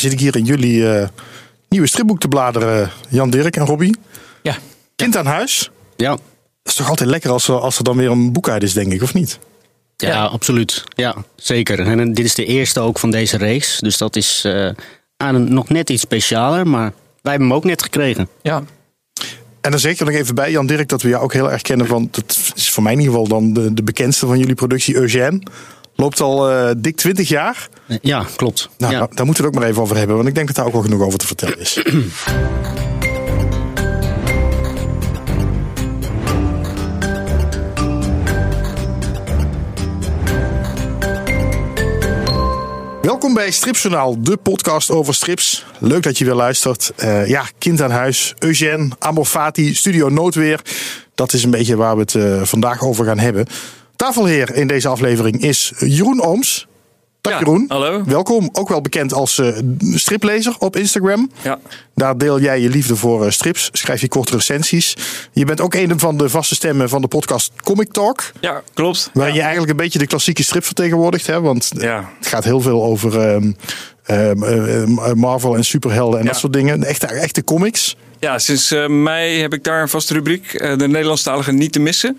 zit ik hier in jullie eh, nieuwe stripboek te bladeren, Jan Dirk en Robbie. Ja. Kind aan huis. Ja. Dat is toch altijd lekker als er, als er dan weer een boek uit is, denk ik, of niet? Ja, Ja. absoluut. Ja, zeker. En eh, dit is de eerste ook van deze reeks. Dus dat is eh, aan een, nog net iets specialer. Maar wij hebben hem ook net gekregen. Ja, En dan zeg ik er nog even bij, Jan Dirk, dat we jou ook heel erg kennen van, dat is voor mij in ieder geval dan de, de bekendste van jullie productie, Eugène. Loopt al eh, dik 20 jaar. Ja, klopt. Nou, ja. daar, daar moeten we het ook maar even over hebben, want ik denk dat daar ook wel genoeg over te vertellen is. Welkom bij Stripjournaal, de podcast over strips. Leuk dat je weer luistert. Eh, ja, Kind aan Huis, Eugène, Amorfati, Studio Noodweer. Dat is een beetje waar we het eh, vandaag over gaan hebben. Tafelheer in deze aflevering is Jeroen Ooms. Dag Ja, Jeroen. hallo. Welkom, ook wel bekend als eh, striplezer op Instagram. Ja, Daar deel jij je liefde voor eh, strips, schrijf je korte recensies. Je bent ook een van de vaste stemmen van de podcast Comic Talk. ja klopt. Waarin je eigenlijk een beetje de klassieke strip vertegenwoordigt. Hè? Want Ja. het gaat heel veel over ehm, ehm, eh, Marvel en superhelden en dat soort dingen. Echte, echte comics. Ja, sinds eh, mei heb ik daar een vaste rubriek, eh, de Nederlandstalige niet te missen.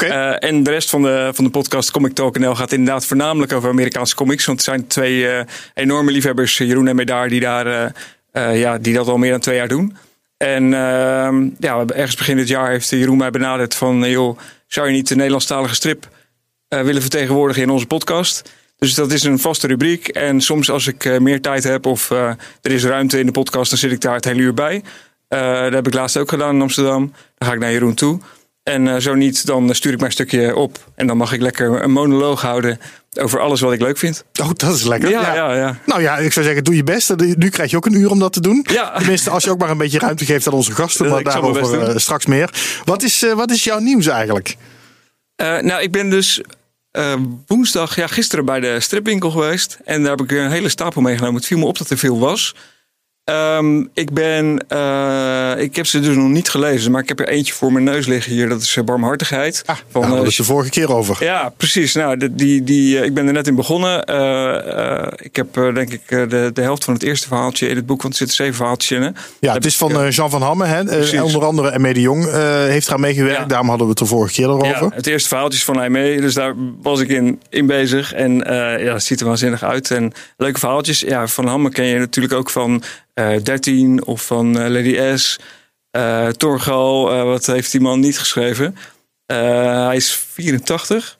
Eh, en de rest van de, van de podcast Comic Talk NL gaat inderdaad voornamelijk over Amerikaanse comics. Want er zijn twee eh, enorme liefhebbers, Jeroen en Medaar, die, daar, eh, ja, die dat al meer dan twee jaar doen. En ehm, ja, ergens begin dit jaar heeft Jeroen mij benaderd van... joh, zou je niet de Nederlandstalige strip willen vertegenwoordigen in onze podcast? Dus dat is een vaste rubriek. En soms als ik meer tijd heb of er is ruimte in de podcast... dan zit ik daar het hele uur bij. Dat heb ik laatst ook gedaan in Amsterdam. Dan ga ik naar Jeroen toe. En eh, zo niet, dan stuur ik mijn stukje op. En dan mag ik lekker een monoloog houden over alles wat ik leuk vind. Oh, dat is lekker. Ja, ja, ja. Nou ja, ik zou zeggen, doe je best. Nu krijg je ook een uur om dat te doen. Ja. Tenminste, als je ook maar een beetje ruimte geeft aan onze gasten. Maar daarover eh, straks meer. Wat is, eh, wat is jouw nieuws eigenlijk? Nou, ik ben dus woensdag, ja, gisteren bij de stripwinkel geweest. En daar heb ik een hele stapel meegenomen. Het viel me op dat er veel was. Ehm, ik ben, eh, ik heb ze dus nog niet gelezen, maar ik heb er eentje voor mijn neus liggen hier. Dat is eh, Barmhartigheid. Ah, van, hadden we eh, het de vorige keer over. Ja, precies. Nou, die, die, ik ben er net in begonnen. Ik heb denk ik de, de helft van het eerste verhaaltje in het boek, want er zitten zeven verhaaltjes in. Hè? Ja, het is van Jean van Hamme. Hè? Onder andere en de Jong heeft eraan meegewerkt. Ja. Daarom hadden we het de vorige keer erover. Ja, het eerste verhaaltje is van hij mee. Dus daar was ik in, in bezig. En ja, het ziet er waanzinnig uit. En leuke verhaaltjes. Ja, van Hamme ken je natuurlijk ook van 13 of van eh, Lady S. Eh Torgal, eh, wat heeft die man niet geschreven? Eh, hij is 84.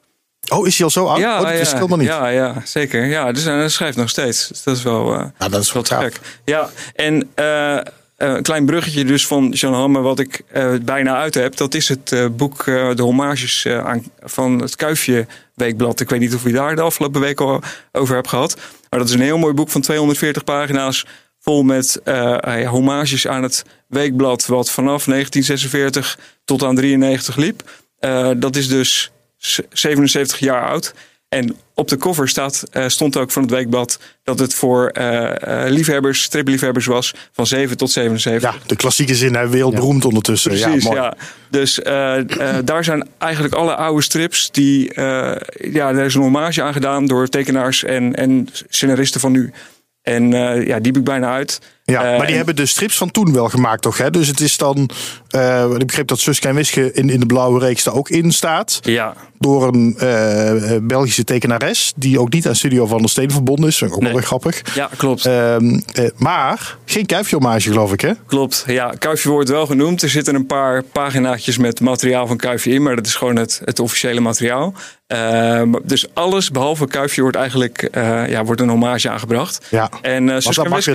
Oh, is hij al zo oud? ja, oh, dat ja, helemaal niet. ja, ja, zeker. Ja, dus hij schrijft nog steeds. Dus dat is wel. eh, Ja, dat is wel gek. Ja, en eh, eh, een klein bruggetje dus van Jean Hamme, wat ik eh, bijna uit heb. Dat is het eh, boek eh, De Hommages eh, aan, van het Kuifje Weekblad. Ik weet niet of je daar de afgelopen week al over hebt gehad. Maar dat is een heel mooi boek van 240 pagina's. Vol met eh, hommages aan het weekblad. Wat vanaf 1946 tot aan 93 liep. Eh, dat is dus z- 77 jaar oud. En op de cover staat, stond ook van het weekblad dat het voor liefhebbers, stripliefhebbers was van 7 tot 77. Ja, de klassieke zin, hè, wereldberoemd ondertussen. Precies, ja, ja. Dus daar zijn eigenlijk alle oude strips die. ja, er is een hommage aan gedaan door tekenaars en, en scenaristen van nu. En eh, ja, die heb ik bijna uit. Ja, Eh, maar die en- hebben de strips van toen wel gemaakt, toch? Hè? Dus het is dan. eh, ik begreep dat Suske en Wiske in, in de blauwe reeks er ook in staat. Ja, Door een eh, eh, Belgische tekenares. Die ook niet aan Studio van der Steen verbonden is. Ook wel Nee. weer grappig. ja klopt. Ehm, eh, maar geen kuifje-hommage, geloof ik, hè? Klopt, ja. Kuifje wordt wel genoemd. Er zitten een paar paginaatjes met materiaal van Kuifje in, maar dat is gewoon het, het officiële materiaal. Ehm, dus alles behalve Kuifje wordt eigenlijk eh, ja, wordt een hommage aangebracht. Ja. En uh, Suske en Wiske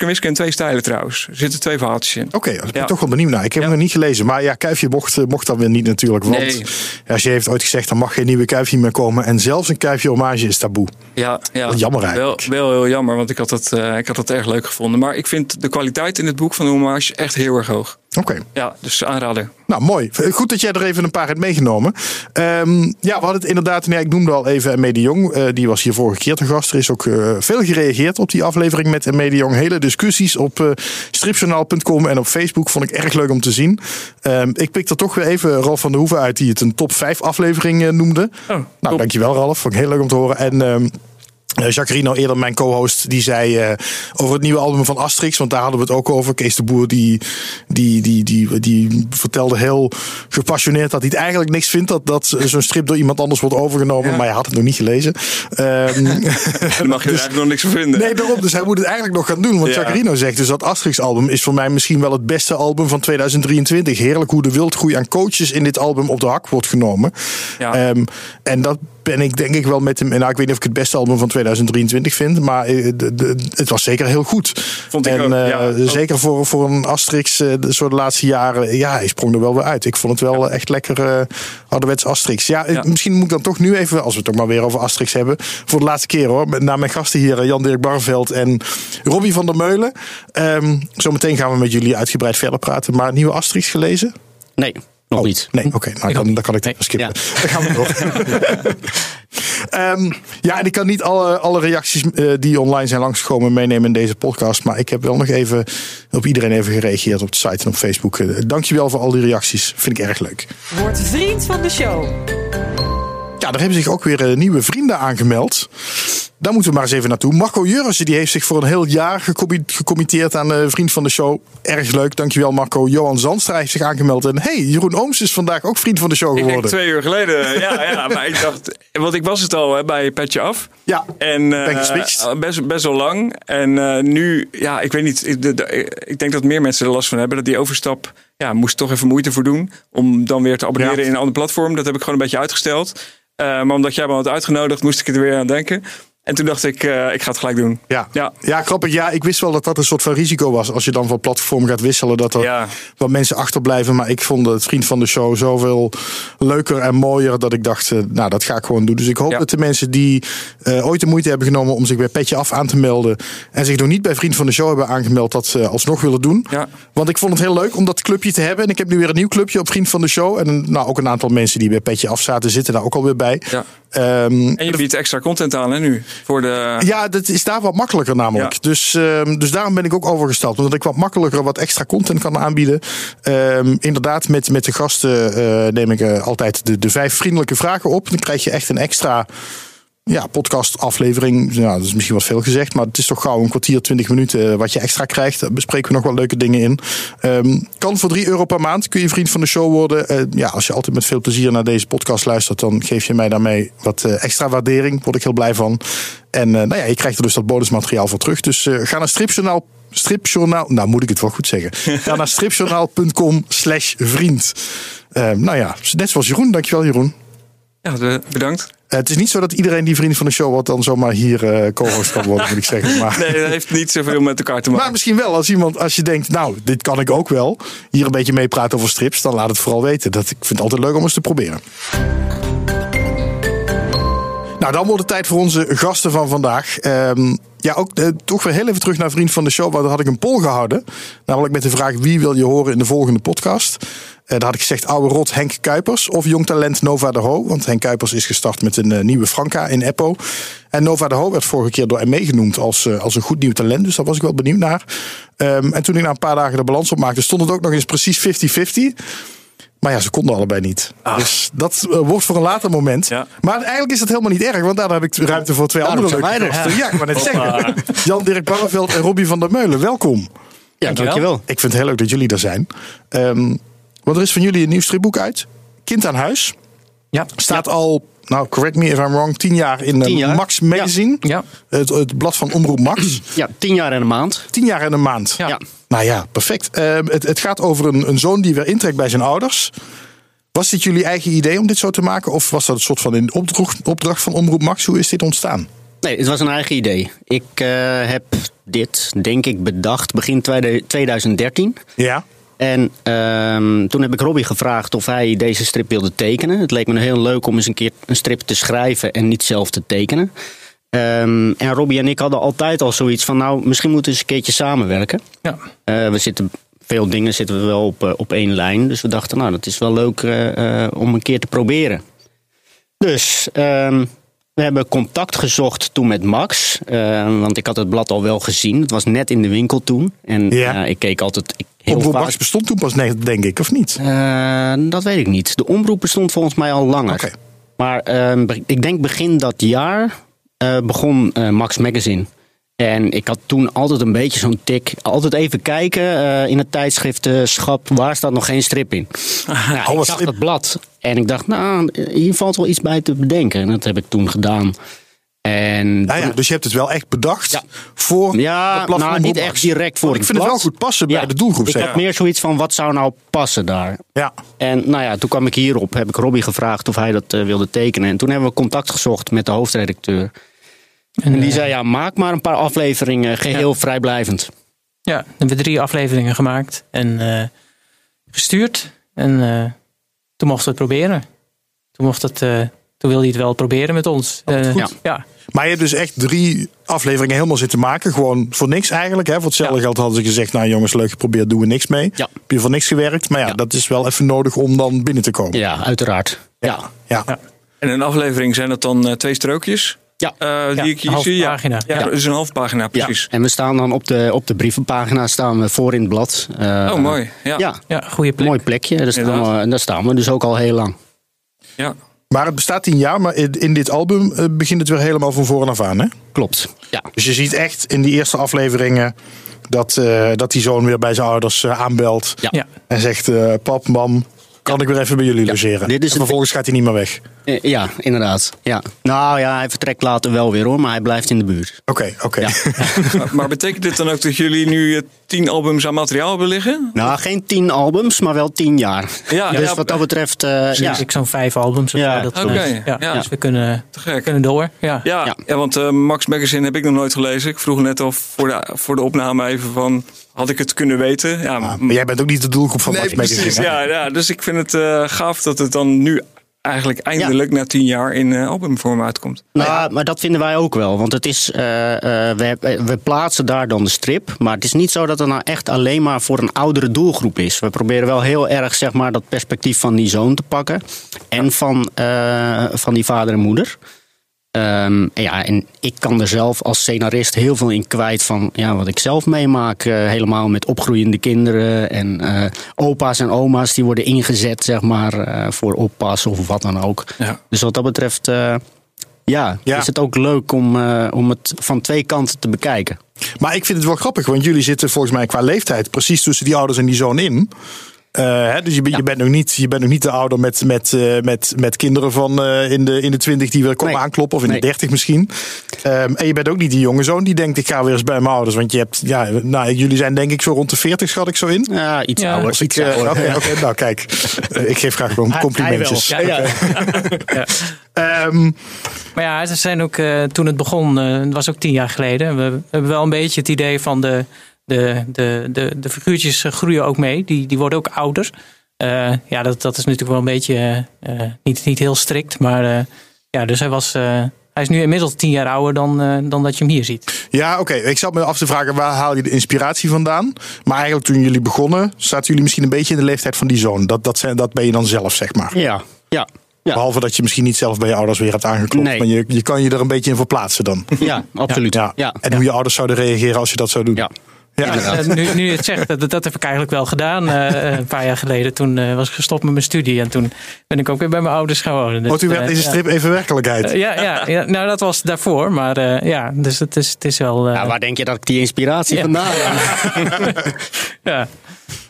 en Wiske in twee stijlen trouwens. Er zitten twee verhaaltjes in. Oké, daar ben ik Ja. toch wel benieuwd naar. Ik heb Ja. hem nog niet gelezen. Maar ja, Kuifje mocht, eh, mocht dan weer niet natuurlijk. Want Nee. ja, ze heeft ooit gezegd, er mag geen nieuwe Kuifje meer komen. En zelfs een Kuifje-hommage is taboe. Ja, ja. Wat jammer eigenlijk. Wel, wel heel jammer, want ik had, het, eh, ik had het erg leuk gevonden. Maar ik vind de kwaliteit in het boek van de hommage echt heel erg hoog. Oké. Ja, dus aanraden. Nou, mooi. Goed dat jij er even een paar hebt meegenomen. Ehm, ja, we hadden het inderdaad, ja, ik noemde al even Emme de Jong. Eh, die was hier vorige keer te gast. Er is ook eh, veel gereageerd op die aflevering met Emme de Jong. Hele discussies op eh stripjournaal.com en op Facebook vond ik erg leuk om te zien. Ehm, ik pik er toch weer even Ralf van der Hoeven uit die het een top 5 aflevering eh, noemde. Oh, nou, top. dankjewel Ralf. Vond ik heel leuk om te horen. En ehm, Uh, Jacques eerder mijn co-host, die zei uh, over het nieuwe album van Asterix, want daar hadden we het ook over. Kees de Boer, die, die, die, die, die vertelde heel gepassioneerd dat hij het eigenlijk niks vindt dat, dat zo'n strip door iemand anders wordt overgenomen. Ja. Maar hij had het nog niet gelezen. Um, dan mag je dus, er eigenlijk nog niks van vinden. Nee, daarom. Dus hij moet het eigenlijk nog gaan doen. Want ja. Zegt dus dat Asterix-album is voor mij misschien wel het beste album van 2023. Heerlijk hoe de wildgroei aan coaches in dit album op de hak wordt genomen. Ja. Um, en dat ben ik denk ik wel met hem. Nou, ik weet niet of ik het beste album van 2023 vind, maar eh, de, de, het was zeker heel goed. Vond ik en, ook, ja, uh, Zeker voor, voor een Asterix, uh, de soort laatste jaren. Ja, hij sprong er wel weer uit. Ik vond het wel ja. echt lekker uh, ouderwets Asterix. Ja, ja, misschien moet ik dan toch nu even, als we het toch maar weer over Asterix hebben, voor de laatste keer hoor, naar mijn gasten hier, Jan-Dirk Barveld en Robbie van der Meulen. Um, zometeen gaan we met jullie uitgebreid verder praten. Maar nieuwe Asterix gelezen? Nee. Nog oh, niet. Nee, oké. Okay, nou, dan, dan kan ik nee. skippen. Ja. Dan gaan we door. um, ja, en ik kan niet alle, alle reacties uh, die online zijn langsgekomen meenemen in deze podcast. Maar ik heb wel nog even op iedereen even gereageerd op de site en op Facebook. Uh, dankjewel voor al die reacties. Vind ik erg leuk. Word vriend van de show. Ja, daar hebben zich ook weer uh, nieuwe vrienden aangemeld. Daar moeten we maar eens even naartoe. Marco Jurrissen die heeft zich voor een heel jaar gecommitteerd aan de vriend van de show. Erg leuk, dankjewel Marco. Johan Zandstra heeft zich aangemeld. En hey, Jeroen Ooms is vandaag ook vriend van de show geworden. Ik denk twee uur geleden, ja, ja. Maar ik dacht, want ik was het al hè, bij Petje Af. Ja, en, uh, best, best wel lang. En uh, nu, ja, ik weet niet. Ik, de, de, ik, denk dat meer mensen er last van hebben. Dat die overstap, ja, moest toch even moeite voor doen. Om dan weer te abonneren ja. in een ander platform. Dat heb ik gewoon een beetje uitgesteld. Uh, maar omdat jij me had uitgenodigd, moest ik er weer aan denken. En toen dacht ik, uh, ik ga het gelijk doen. Ja. Ja. ja, grappig. Ja, ik wist wel dat dat een soort van risico was. Als je dan van platform gaat wisselen, dat er ja. wat mensen achterblijven. Maar ik vond het vriend van de show zoveel leuker en mooier. Dat ik dacht, uh, nou, dat ga ik gewoon doen. Dus ik hoop ja. dat de mensen die uh, ooit de moeite hebben genomen om zich bij Petje Af aan te melden. En zich nog niet bij vriend van de show hebben aangemeld, dat ze alsnog willen doen. Ja. Want ik vond het heel leuk om dat clubje te hebben. En ik heb nu weer een nieuw clubje op vriend van de show. En nou, ook een aantal mensen die bij Petje Af zaten, zitten daar ook alweer bij. Um, en je biedt extra content aan, hè, nu? Voor de... Ja, dat is daar wat makkelijker namelijk. Ja. Dus, um, dus daarom ben ik ook overgestapt. Omdat ik wat makkelijker wat extra content kan aanbieden. Um, inderdaad, met, met de gasten uh, neem ik uh, altijd de, de vijf vriendelijke vragen op. Dan krijg je echt een extra ja, podcastaflevering. Ja, dat is misschien wat veel gezegd, maar het is toch gauw een kwartier, twintig minuten wat je extra krijgt. Daar bespreken we nog wel leuke dingen in. Um, kan voor 3 euro per maand. Kun je vriend van de show worden. Uh, ja, als je altijd met veel plezier naar deze podcast luistert, dan geef je mij daarmee wat uh, extra waardering. Word ik heel blij van. En uh, nou ja, je krijgt er dus dat bonusmateriaal voor terug. Dus ga naar stripjournaal. Stripjournaal, nou moet ik het wel goed zeggen. Ga naar stripjournaal.com slash vriend. nou ja, net zoals Jeroen. Dankjewel Jeroen. Ja, bedankt. Het is niet zo dat iedereen die vriend van de show wordt dan zomaar hier uh, co-host kan worden, moet ik zeggen. Maar... Nee, dat heeft niet zoveel met elkaar te maken. Maar misschien wel, als iemand, als je denkt, nou, dit kan ik ook wel. Hier een beetje meepraten over strips, dan laat het vooral weten. Dat, ik vind het altijd leuk om eens te proberen. Nou, dan wordt het tijd voor onze gasten van vandaag. Um, ja, ook uh, toch weer heel even terug naar Vriend van de Show. Waar had ik een poll gehouden. Namelijk met de vraag: wie wil je horen in de volgende podcast? Uh, daar had ik gezegd: oude rot Henk Kuipers of jong talent Nova de Ho. Want Henk Kuipers is gestart met een uh, nieuwe Franca in Eppo. En Nova de Ho werd vorige keer door ME genoemd als, als een goed nieuw talent. Dus daar was ik wel benieuwd naar. Um, en toen ik na een paar dagen de balans opmaakte, stond het ook nog eens precies 50-50. Maar ja, ze konden allebei niet. Ah. Dus dat uh, wordt voor een later moment. Ja. Maar eigenlijk is dat helemaal niet erg. Want daar heb ik ruimte voor twee Daarom andere leuke gasten. Ja, ik wou net zeggen. Jan-Dirk Barreveld en Robbie van der Meulen. Welkom. Ja, dankjewel. dankjewel. Ik vind het heel leuk dat jullie er zijn. Um, want er is van jullie een nieuw stripboek uit. Kind aan huis. Ja. Staat ja. al, nou correct me if I'm wrong, tien jaar in tien jaar. Max Magazine. Ja. Het, het blad van Omroep Max. Ja, tien jaar en een maand. Tien jaar en een maand. Ja. ja. Nou ja, perfect. Uh, het, het gaat over een, een zoon die weer intrekt bij zijn ouders. Was dit jullie eigen idee om dit zo te maken? Of was dat een soort van een opdracht, opdracht van Omroep Max? Hoe is dit ontstaan? Nee, het was een eigen idee. Ik uh, heb dit, denk ik, bedacht begin 2013. Ja. En um, toen heb ik Robbie gevraagd of hij deze strip wilde tekenen. Het leek me heel leuk om eens een keer een strip te schrijven en niet zelf te tekenen. Um, en Robbie en ik hadden altijd al zoiets van, nou, misschien moeten we eens een keertje samenwerken. Ja. Uh, we zitten veel dingen zitten we wel op, uh, op één lijn. Dus we dachten, nou, dat is wel leuk uh, uh, om een keer te proberen. Dus um, we hebben contact gezocht toen met Max. want ik had het blad al wel gezien. Het was net in de winkel toen. En ja. ik keek altijd. Ik, heel omroep vaak... Max bestond toen pas net, denk ik, of niet? dat weet ik niet. De omroep bestond volgens mij al langer. Okay. Maar ik denk begin dat jaar eh, begon eh, Max Magazine. En ik had toen altijd een beetje zo'n tik. Altijd even kijken eh, in het tijdschriftenschap. Waar staat nog geen strip in? Oh, ik zag dat blad. En ik dacht, nou, hier valt wel iets bij te bedenken. En dat heb ik toen gedaan. En Nou ja, dus je hebt het wel echt bedacht Ja. voor Ja, het platform nou, niet echt direct voor Want het Ik vind het wel goed passen bij de doelgroep. ik had meer zoiets van, wat zou nou passen daar? Ja. En nou ja, toen kwam ik hierop. Heb ik Robbie gevraagd of hij dat eh, wilde tekenen. En toen hebben we contact gezocht met de hoofdredacteur. En die eh, zei, ja, maak maar een paar afleveringen geheel vrijblijvend. Ja, dan hebben we drie afleveringen gemaakt en eh, gestuurd. En eh, toen mochten we het proberen. Toen, mocht het, eh, toen wilde hij het wel proberen met ons. ja. Maar je hebt dus echt drie afleveringen helemaal zitten maken. Gewoon voor niks eigenlijk. Hè? Voor hetzelfde Ja. geld hadden ze gezegd, nou jongens, leuk geprobeerd, doen we niks mee. Ja. Heb je voor niks gewerkt. Maar ja, Ja. dat is wel even nodig om dan binnen te komen. Ja, uiteraard. Ja, Ja. Ja. En in een aflevering zijn dat dan twee strookjes. Ja. eh, die Ja, ik hier een zie. Ja, halfpagina. ja, Ja. dat is een half pagina, ja. precies. En we staan dan op de, op de brievenpagina staan we voor in het blad. Eh, Oh, mooi. Ja. Ja, ja, goede plek. mooi plekje. Daar staan, we, daar staan we dus ook al heel lang. ja. Maar het bestaat tien jaar, maar in, in dit album eh, begint het weer helemaal van voren af aan. Hè? Klopt. Ja. Dus je ziet echt in die eerste afleveringen dat, eh, dat die zoon weer bij zijn ouders aanbelt. Ja. Ja. En zegt, eh, pap, mam, kan ik weer even bij jullie logeren? dit is en het- vervolgens gaat hij niet meer weg. Eh, Ja, inderdaad. Ja. Nou ja, hij vertrekt later wel weer hoor, maar hij blijft in de buurt. Oké, oké. Ja. Maar, maar betekent dit dan ook dat jullie nu eh, tien albums aan materiaal hebben liggen? Nou, geen tien albums, maar wel tien jaar. Ja, dus ja, wat dat betreft, eh, Ja. ja. ik zo'n vijf albums of Ja. Oké, ja, ja. Dus we kunnen, Te gek. kunnen door. Ja. Ja, Ja. ja. want eh, Max Magazine heb ik nog nooit gelezen. Ik vroeg net al voor de, voor de opname even van, had ik het kunnen weten? Ja, Ah, Maar jij bent ook niet de doelgroep van nee, precies. Ja, ja, dus ik vind het eh, gaaf dat het dan nu eigenlijk eindelijk na tien jaar in eh, albumvorm uitkomt. Nou, maar dat vinden wij ook wel. Want het is, eh, eh, we, we plaatsen daar dan de strip. Maar het is niet zo dat het nou echt alleen maar voor een oudere doelgroep is. We proberen wel heel erg zeg maar, dat perspectief van die zoon te pakken. En van, eh, van die vader en moeder. Ehm, en ja, en ik kan er zelf als scenarist heel veel in kwijt van ja, wat ik zelf meemaak. eh, helemaal met opgroeiende kinderen en eh, opa's en oma's die worden ingezet zeg maar, eh, voor oppas of wat dan ook. Ja. Dus wat dat betreft, ja, Ja. is het ook leuk om, om het van twee kanten te bekijken. Maar ik vind het wel grappig, want jullie zitten volgens mij qua leeftijd precies tussen die ouders en die zoon in. Eh, hè, dus je, ben- je, bent nog niet, je bent nog niet de ouder met, met, eh, met, met kinderen van eh, in, de, in de twintig die weer komen Nee. aankloppen, of in Nee. de dertig misschien. Ehm, en je bent ook niet die jonge zoon die denkt, ik ga weer eens bij mijn ouders. Want je hebt, ja, nou, jullie zijn denk ik zo rond de veertig, schat ik zo in. Ja, iets Ja, ouder. Als ik, iets ouder. Oké, oké, nou kijk, ik geef graag gewoon complimentjes. Hij wel. Ja. Ehm, Maar ja, ze zijn ook, eh, toen het begon, eh, het was ook tien jaar geleden. We hebben wel een beetje het idee van de, de, de, de, de figuurtjes eh, groeien ook mee. Die, die worden ook ouder. Eh, ja, dat, dat is natuurlijk wel een beetje eh, niet, niet heel strikt. Maar eh, ja, dus hij was. eh, hij is nu inmiddels tien jaar ouder dan, dan dat je hem hier ziet. Ja, oké. Ik zat me af te vragen, waar haal je de inspiratie vandaan? Maar eigenlijk toen jullie begonnen, zaten jullie misschien een beetje in de leeftijd van die zoon. Dat, dat, zijn, dat ben je dan zelf, zeg maar. Ja, ja, ja. Behalve dat je misschien niet zelf bij je ouders weer hebt aangeklopt. Nee. Maar je, je kan je er een beetje in verplaatsen dan. ja absoluut. Ja. Ja. En hoe je ouders zouden reageren als je dat zou doen. Ja. Ja. Nu, nu je het zegt, dat, dat heb ik eigenlijk wel gedaan eh, een paar jaar geleden. Toen eh, was ik gestopt met mijn studie. En toen ben ik ook weer bij mijn ouders gaan wonen. Dus, Oh, toen werd eh, deze ja. strip even werkelijkheid. Ja, ja, ja, nou dat was daarvoor. Maar eh, ja, dus het is, het is wel... eh, Ja, waar denk je dat ik die inspiratie Ja. vandaan heb? ja.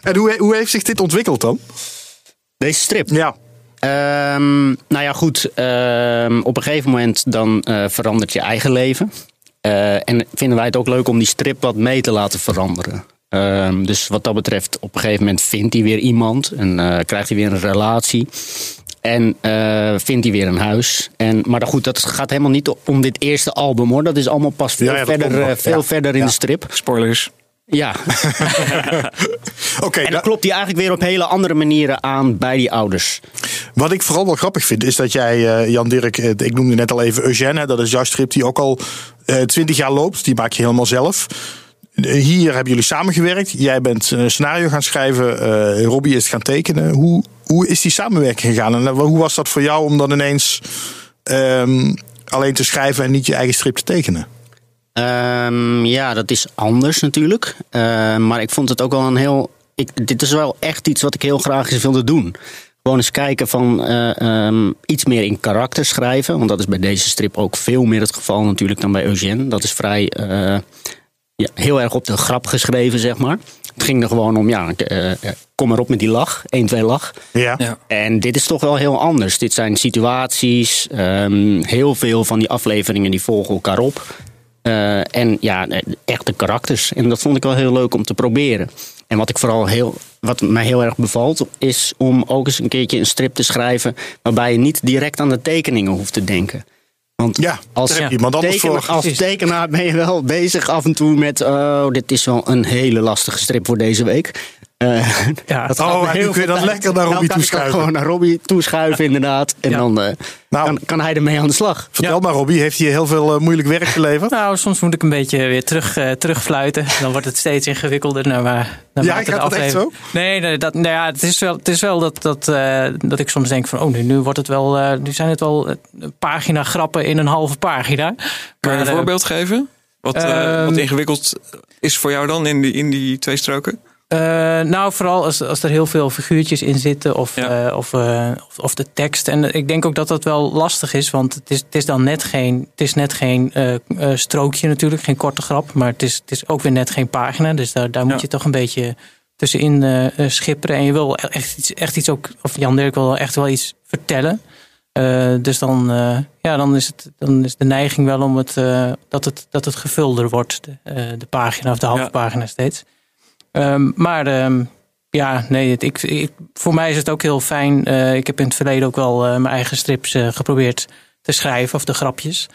En hoe, hoe heeft zich dit ontwikkeld dan? Deze strip. Ja. Ehm, nou ja, goed. ehm, op een gegeven moment dan eh, verandert je eigen leven. Eh, en vinden wij het ook leuk om die strip wat mee te laten veranderen. Ehm, dus wat dat betreft, op een gegeven moment vindt hij weer iemand. En eh, krijgt hij weer een relatie. En eh, vindt hij weer een huis. En, maar goed, dat gaat helemaal niet om dit eerste album hoor. Dat is allemaal pas veel Ja, ja, dat verder, nog. veel Ja. verder in Ja. de strip. Spoilers. Ja, Oké, en dan nou, klopt hij eigenlijk weer op hele andere manieren aan bij die ouders. wat ik vooral wel grappig vind, is dat jij, eh, Jan Dirk, eh, ik noemde net al even Eugène. Dat is jouw strip die ook al twintig jaar loopt. Die maak je helemaal zelf. Eh, Hier hebben jullie samengewerkt. Jij bent een scenario gaan schrijven. eh Robbie is het gaan tekenen. Hoe, hoe is die samenwerking gegaan? En eh, hoe was dat voor jou om dan ineens ehm, alleen te schrijven en niet je eigen strip te tekenen? Ehm, ja, dat is anders natuurlijk. Ehm, maar ik vond het ook wel een heel. Ik, dit is wel echt iets wat ik heel graag eens wilde doen. Gewoon eens kijken van eh, ehm, iets meer in karakter schrijven. Want dat is bij deze strip ook veel meer het geval natuurlijk dan bij Eugène. Dat is vrij eh, ja, heel erg op de grap geschreven, zeg maar. Het ging er gewoon om, ja, eh, kom maar op met die lach. 1, 2 lach. Ja. Ja. En dit is toch wel heel anders. Dit zijn situaties. ehm, heel veel van die afleveringen die volgen elkaar op. Eh, en ja, eh, echte karakters. En dat vond ik wel heel leuk om te proberen. En wat ik vooral heel, wat mij heel erg bevalt, is om ook eens een keertje een strip te schrijven. waarbij je niet direct aan de tekeningen hoeft te denken. Want Ja, als, je iemand anders tekenaar, voor. als tekenaar ben je wel bezig af en toe met. Oh, dit is wel een hele lastige strip voor deze week. Eh, Ja. dat Oh, heel kun je tijd. lekker naar Nou Robbie ik dan toeschuiven. Gewoon naar Robbie toeschuiven, inderdaad. En Ja. dan eh, Nou. kan, kan hij ermee aan de slag. Vertel maar, Robbie, heeft hij heel veel eh, moeilijk werk geleverd? Nou, soms moet ik een beetje weer terug, terugfluiten. Dan wordt het steeds ingewikkelder. Naar, waar- naarmate gaat de dat echt aflevering- Nee, nee dat, nou ja, het is wel, het is wel dat, dat, eh, dat ik soms denk van... oh, nu, nu, wordt het wel, eh, nu zijn het wel pagina grappen in een halve pagina. Kan je een Maar, voorbeeld geven? Wat, eh, Ehm, wat ingewikkeld is voor jou dan in die, in die twee stroken? Eh, nou, vooral als, als er heel veel figuurtjes in zitten of, Ja. eh, of, eh, of, of de tekst. En ik denk ook dat dat wel lastig is, want het is, het is dan net geen, het is net geen strookje natuurlijk, geen korte grap. Maar het is, het is ook weer net geen pagina. Dus daar, daar moet Ja. je toch een beetje tussenin schipperen. En je wil echt iets, echt iets ook, of Jan Dirk wil echt wel iets vertellen. Dus dan, ja, dan, is het, dan is de neiging wel om het, dat, het, dat het gevulder wordt, de, de pagina of de halve Ja. pagina steeds. Ehm, maar ehm, ja, nee, het, ik, ik- voor mij is het ook heel fijn. Eh, ik heb in het verleden ook wel eh, mijn eigen strips eh, geprobeerd te schrijven, of de grapjes.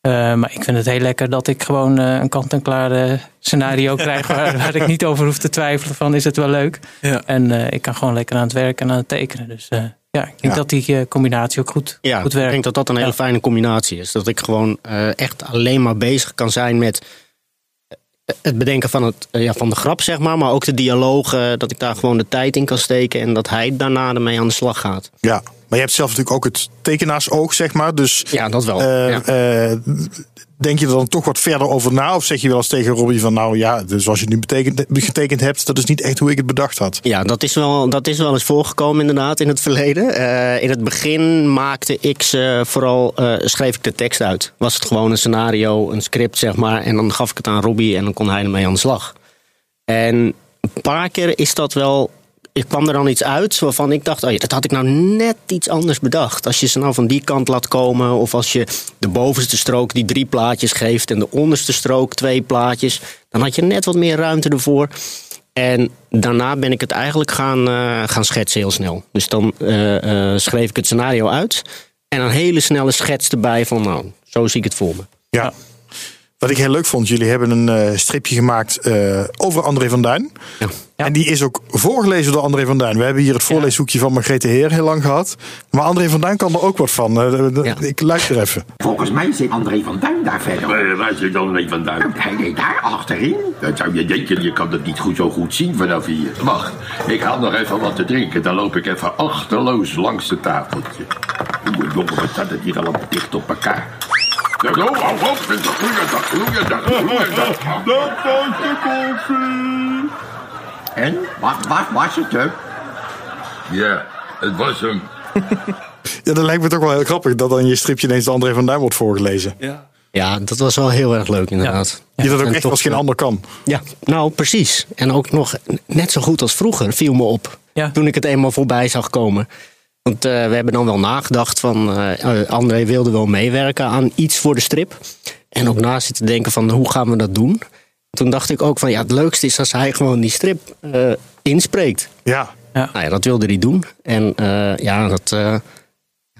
Eh, maar ik vind het heel lekker dat ik gewoon een kant-en-klaar scenario krijg waar, waar ik niet over hoef te twijfelen van is het wel leuk. Ja. En ik kan gewoon lekker aan het werken en aan het tekenen. Dus ja, ik denk Ja. dat die combinatie ook goed, Ja, goed ik werkt. denk dat dat een hele fijne combinatie is. Dat ik gewoon echt alleen maar bezig kan zijn met het bedenken van, het, eh, ja, van de grap, zeg maar. Maar ook de dialoog, eh, dat ik daar gewoon de tijd in kan steken. En dat hij daarna ermee aan de slag gaat. Ja, maar je hebt zelf natuurlijk ook het tekenaarsoog, zeg maar. Dus Ja, dat wel. ja. eh, denk je er dan toch wat verder over na? Of zeg je wel eens tegen Robbie van, nou ja, dus zoals je het nu betekent, getekend hebt, dat is niet echt hoe ik het bedacht had. Ja, dat is, wel, dat is wel eens voorgekomen inderdaad in het verleden. Eh, in het begin maakte ik ze vooral, eh, schreef ik de tekst uit. Was het gewoon een scenario, een script zeg maar. En dan gaf ik het aan Robbie en dan kon hij ermee aan de slag. En een paar keer is dat wel... Ik kwam er dan iets uit waarvan ik dacht... Oh ja, dat had ik nou net iets anders bedacht. Als je ze nou van die kant laat komen... of als je de bovenste strook die drie plaatjes geeft... en de onderste strook twee plaatjes... dan had je net wat meer ruimte ervoor. En daarna ben ik het eigenlijk gaan, eh, gaan schetsen heel snel. Dus dan eh, eh, schreef ik het scenario uit... en een hele snelle schets erbij van... nou, zo zie ik het voor me. Ja. Wat ik heel leuk vond, jullie hebben een eh, stripje gemaakt eh, over André van Duin. Ja. Ja. En die is ook voorgelezen door André van Duin. We hebben hier het voorleeshoekje van Margrethe Heer heel lang gehad. Maar André van Duin kan er ook wat van. Eh, Ja. Ik luister even. Volgens mij zit André van Duin daar verder. Waar, waar zit André van Duin? Hij deed daar achterin. Dat zou je denken, je kan het niet goed zo goed zien vanaf hier. Wacht, ik haal nog even wat te drinken. Dan loop ik even achterloos langs het tafeltje. Oeh, jongen, wat staat het hier allemaal dicht op elkaar? Nou, hou op, goeiedag, goeiedag, goeiedag. Dat was de koffie. En? Wat, wat was het, hè? Ja, het was hem. Ja, dat lijkt me toch wel heel grappig dat dan je stripje ineens door André van Duin wordt voorgelezen. Ja. Ja, dat was wel heel erg leuk inderdaad. Die dat ook En echt toch, als geen eh, ander kan. Ja, nou precies. En ook nog net zo goed als vroeger viel me op. Ja. Toen ik het eenmaal voorbij zag komen. Want eh, we hebben dan wel nagedacht van... eh, eh, André wilde wel meewerken aan iets voor de strip. En ook na zitten denken van hoe gaan we dat doen? Toen dacht ik ook van ja, het leukste is als hij gewoon die strip eh, inspreekt. Ja. Nou ja, dat wilde hij doen. En eh, ja, dat, eh,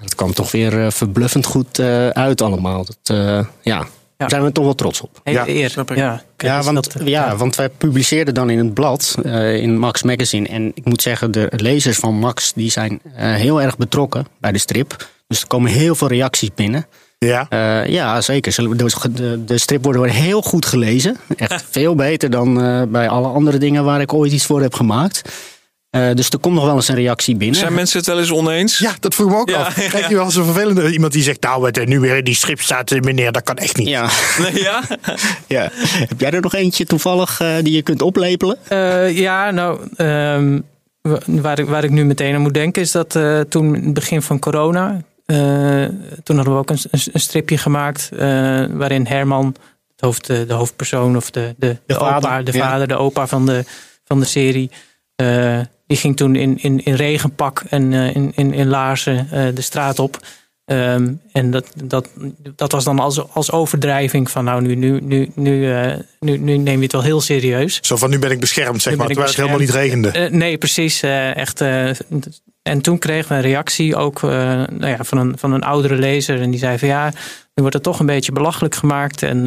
dat kwam toch weer verbluffend goed eh, uit allemaal. Dat, eh, ja, Ja. Daar zijn we toch wel trots op. Hele Ja, eer. snap ik. Ja, Ja want, dat, ja, want wij publiceerden dan in het blad, eh, in Max Magazine. En ik moet zeggen, de lezers van Max die zijn eh, heel erg betrokken bij de strip. Dus er komen heel veel reacties binnen. Ja. Eh, ja, zeker. Ze- De, de, de strip wordt heel goed gelezen. Echt veel beter dan eh, bij alle andere dingen waar ik ooit iets voor heb gemaakt. Eh, dus er komt nog wel eens een reactie binnen. Zijn mensen het wel eens oneens? ja, dat vroeg me ook Ja, af. ja, Krijg je wel eens een vervelende iemand die zegt... nou, wat er nu weer in die strip staat, eh, meneer, dat kan echt niet. Ja. Nee, ja? ja. Heb jij er nog eentje toevallig eh, die je kunt oplepelen? Eh, ja, nou, ehm, wa- waar, ik, waar ik nu meteen aan moet denken is dat eh, toen in het begin van corona, eh, toen hadden we ook een, een, een stripje gemaakt eh, waarin Herman, het hoofd, de, hoofdpersoon of de, de, de, vader, opa, de ja. vader, de opa van de, van de serie, eh, die ging toen in, in, in regenpak en eh, in, in, in laarzen eh, de straat op. Ehm, en dat, dat, dat was dan als, als overdrijving van nou nu, nu, nu, nu, eh, nu, nu neem je het wel heel serieus. Zo van nu ben ik beschermd, zeg Nu maar, terwijl het helemaal niet regende. Eh, nee, precies. eh, echt, eh, en toen kregen we een reactie ook eh, nou ja, van, een, van een oudere lezer. En die zei van ja, nu wordt het toch een beetje belachelijk gemaakt. En,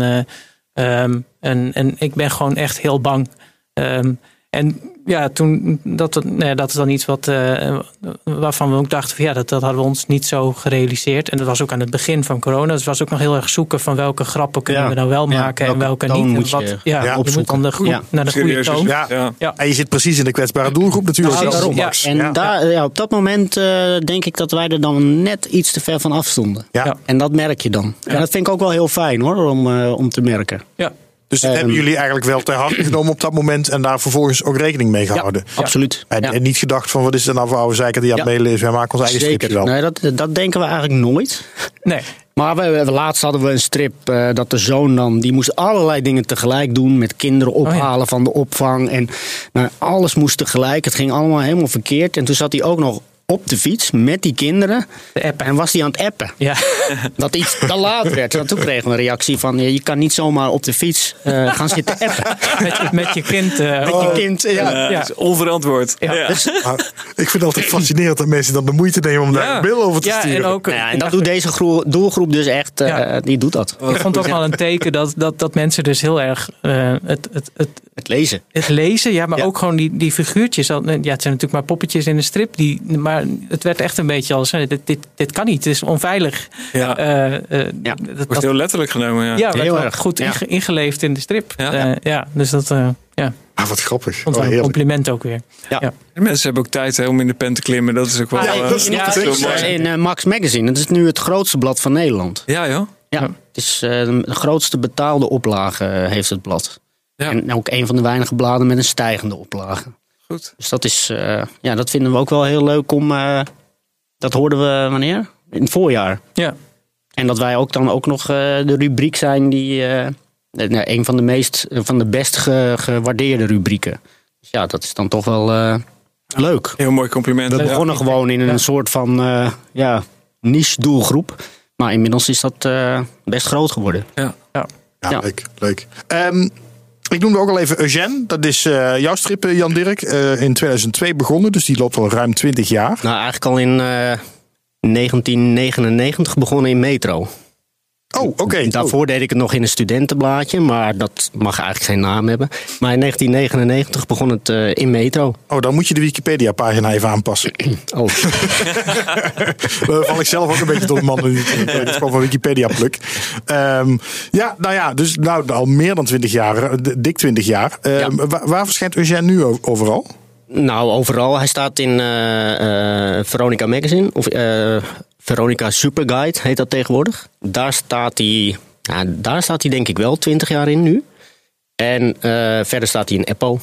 eh, ehm, en, en ik ben gewoon echt heel bang. Ehm, en ja, toen, dat, nou ja, dat is dan iets wat, eh, waarvan we ook dachten van ja, dat, dat hadden we ons niet zo gerealiseerd. En dat was ook aan het begin van corona. Dus het was ook nog heel erg zoeken van welke grappen kunnen Ja. we nou wel Ja, maken en welke niet. En moet je, wat, ja, ja, je moet opzoeken. dan de goede, Ja. naar de goede toon. Ja. Ja. Ja. En je zit precies in de kwetsbare doelgroep natuurlijk. Ja. Max. En Ja. daar, ja, op dat moment eh, denk ik dat wij er dan net iets te ver van afstonden. Ja. Ja. En dat merk je dan. En dat vind ik ook wel heel fijn hoor, om, eh, om te merken. Ja. Dus dat Ehm, hebben jullie eigenlijk wel ter harte genomen op dat moment en daar vervolgens ook rekening mee gehouden. Absoluut. En, Ja. en niet gedacht van wat is er nou voor oude zeiker die aan het Ja. mailen is. Wij maken ons eigen stripje wel. Nee, dat, dat denken we eigenlijk nooit. Nee. Maar we, we- laatst hadden we een strip eh, dat de zoon dan... die moest allerlei dingen tegelijk doen. Met kinderen ophalen van de opvang. En nou, alles moest tegelijk. Het ging allemaal helemaal verkeerd. En toen zat hij ook nog op de fiets met die kinderen. De appen. En was hij aan het appen. Ja. Dat iets te laat werd. En toen kregen we een reactie van... je kan niet zomaar op de fiets eh, gaan zitten appen. Met, je- met je kind. eh, Met je kind. Ja. Ja, Ja. dat is onverantwoord. Ja. Ja. Dus, Maar ik vind het altijd fascinerend dat mensen dan de moeite nemen om daar een mail over te ja, sturen. en ook. nou ja, en dat doet deze groe- doelgroep dus echt. eh, Ja. Die doet dat. Ik vond het ook wel een teken dat, dat, dat mensen dus heel erg eh, het, het, het, Het lezen. het lezen, ja, maar Ja. ook gewoon die, die figuurtjes. al- Ja, het zijn natuurlijk maar poppetjes in een strip. Die, maar het werd echt een beetje als: eh, dit, dit, dit kan niet, het is onveilig. Ja. Eh, eh, Ja. dat, Wordt dat- heel letterlijk genomen. Ja. ja, Heel erg, goed ja. inge- ingeleefd in de strip. Ja. Ja, ja dus dat eh ja, Ah, wat grappig. vond Oh, een compliment ook weer. Ja. Ja. De mensen hebben ook tijd hè, om in de pen te klimmen. Dat is ook wel. Ah, eh, dat is Ja, eh, in eh, Max Magazine. Het is nu het grootste blad van Nederland. ja, joh. Ja, het is eh, de grootste betaalde oplage eh, heeft het blad. Ja. En ook een van de weinige bladen met een stijgende oplage. Goed. Dus dat is, eh, ja, dat vinden we ook wel heel leuk om. eh, dat hoorden we wanneer? In het voorjaar. Ja. En dat wij ook dan ook nog eh, de rubriek zijn die. eh, nou, een van de meest, van de best ge- gewaardeerde rubrieken. Dus ja, dat is dan toch wel eh, leuk. Heel mooi compliment. We Ja. begonnen gewoon in een soort van eh, ja, niche doelgroep. Maar inmiddels is dat eh, best groot geworden. Ja. Ja, Ja. leuk. leuk. Ehm, ik noemde ook al even Eugène. Dat is eh, jouw strip, eh, Jan Dirk. eh, in 2002 begonnen, dus die loopt al ruim 20 jaar. Nou, eigenlijk al in eh, 1999 begonnen in Metro. Oh, oké. Daarvoor deed ik het nog in een studentenblaadje, maar dat mag eigenlijk geen naam hebben. Maar in 1999 begon het eh, in Metro. Oh, dan moet je de Wikipedia-pagina even aanpassen. Oh, Daar val ik zelf ook een beetje door de man. Dit is gewoon van Wikipedia-pluk. Ehm, ja, nou ja, dus nou, al meer dan 20 jaar, eh, dik 20 jaar. Ehm, waar, waar verschijnt Eugène nu overal? nou, overal. Hij staat in eh, Veronica Magazine, of Veronica Superguide heet dat tegenwoordig. Daar staat hij, ja, daar staat hij denk ik wel 20 jaar in nu. En eh, verder staat hij in Apple.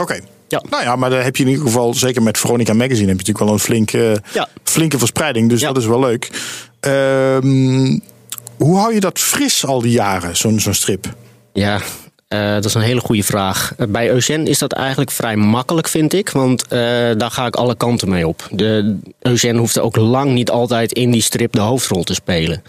Oké. Ja. Nou ja, maar daar heb je in ieder geval, zeker met Veronica Magazine, heb je natuurlijk wel een flinke, Ja. flinke verspreiding. Dus Ja. dat is wel leuk. Ehm, hoe hou je dat fris al die jaren, zo'n zo'n strip? Ja, eh, dat is een hele goede vraag. Eh, Bij Eugène is dat eigenlijk vrij makkelijk, vind ik. Want eh, daar ga ik alle kanten mee op. De, Eugène hoeft ook lang niet altijd in die strip de hoofdrol te spelen.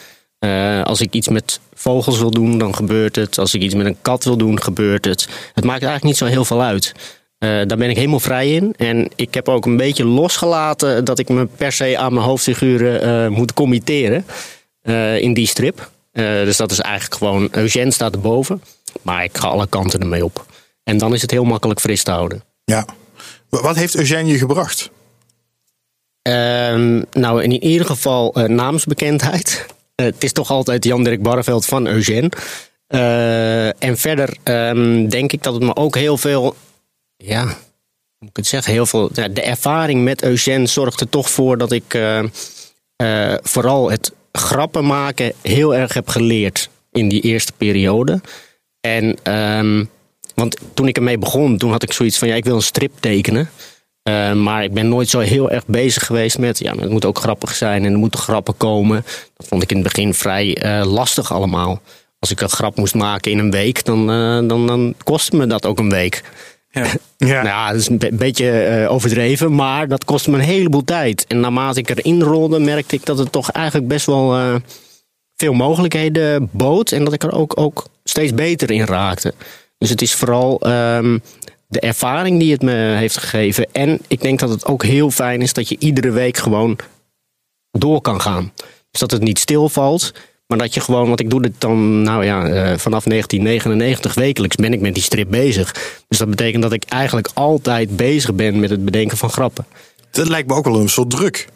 Als ik iets met vogels wil doen, dan gebeurt het. Als ik iets met een kat wil doen, gebeurt het. Het maakt eigenlijk niet zo heel veel uit. Daar ben ik helemaal vrij in. En ik heb ook een beetje losgelaten dat ik me per se aan mijn hoofdfiguren moet committeren in die strip. Dus dat is eigenlijk gewoon, Eugène staat erboven. Maar ik ga alle kanten ermee op. En dan is het heel makkelijk fris te houden. Ja. Wa- Wat heeft Eugène je gebracht? Ehm, nou, in ieder geval eh, naamsbekendheid. Eh, het is toch altijd Jan-Dirk Barreveld van Eugène. Eh, en verder ehm, denk ik dat het me ook heel veel... Ja, hoe moet ik het zeggen? Heel veel, de ervaring met Eugène zorgt er toch voor dat ik... vooral het grappen maken heel erg heb geleerd in die eerste periode. En, ehm, want toen ik ermee begon, toen had ik zoiets van, ja, ik wil een strip tekenen. Eh, maar ik ben nooit zo heel erg bezig geweest met. Ja, het moet ook grappig zijn en er moeten grappen komen. Dat vond ik in het begin vrij eh, lastig allemaal. Als ik een grap moest maken in een week, dan, eh, dan, dan kostte me dat ook een week. Ja. Ja. Nou ja, dat is een be- beetje eh, overdreven, maar dat kostte me een heleboel tijd. En naarmate ik erin rolde, merkte ik dat het toch eigenlijk best wel veel mogelijkheden bood. En dat ik er ook, ook steeds beter in raakte. Dus het is vooral ehm, de ervaring die het me heeft gegeven. En ik denk dat het ook heel fijn is dat je iedere week gewoon door kan gaan. Dus dat het niet stilvalt. Maar dat je gewoon, want ik doe dit dan, nou ja, eh, vanaf 1999 wekelijks ben ik met die strip bezig. Dus dat betekent dat ik eigenlijk altijd bezig ben met het bedenken van grappen. Dat lijkt me ook wel een soort druk.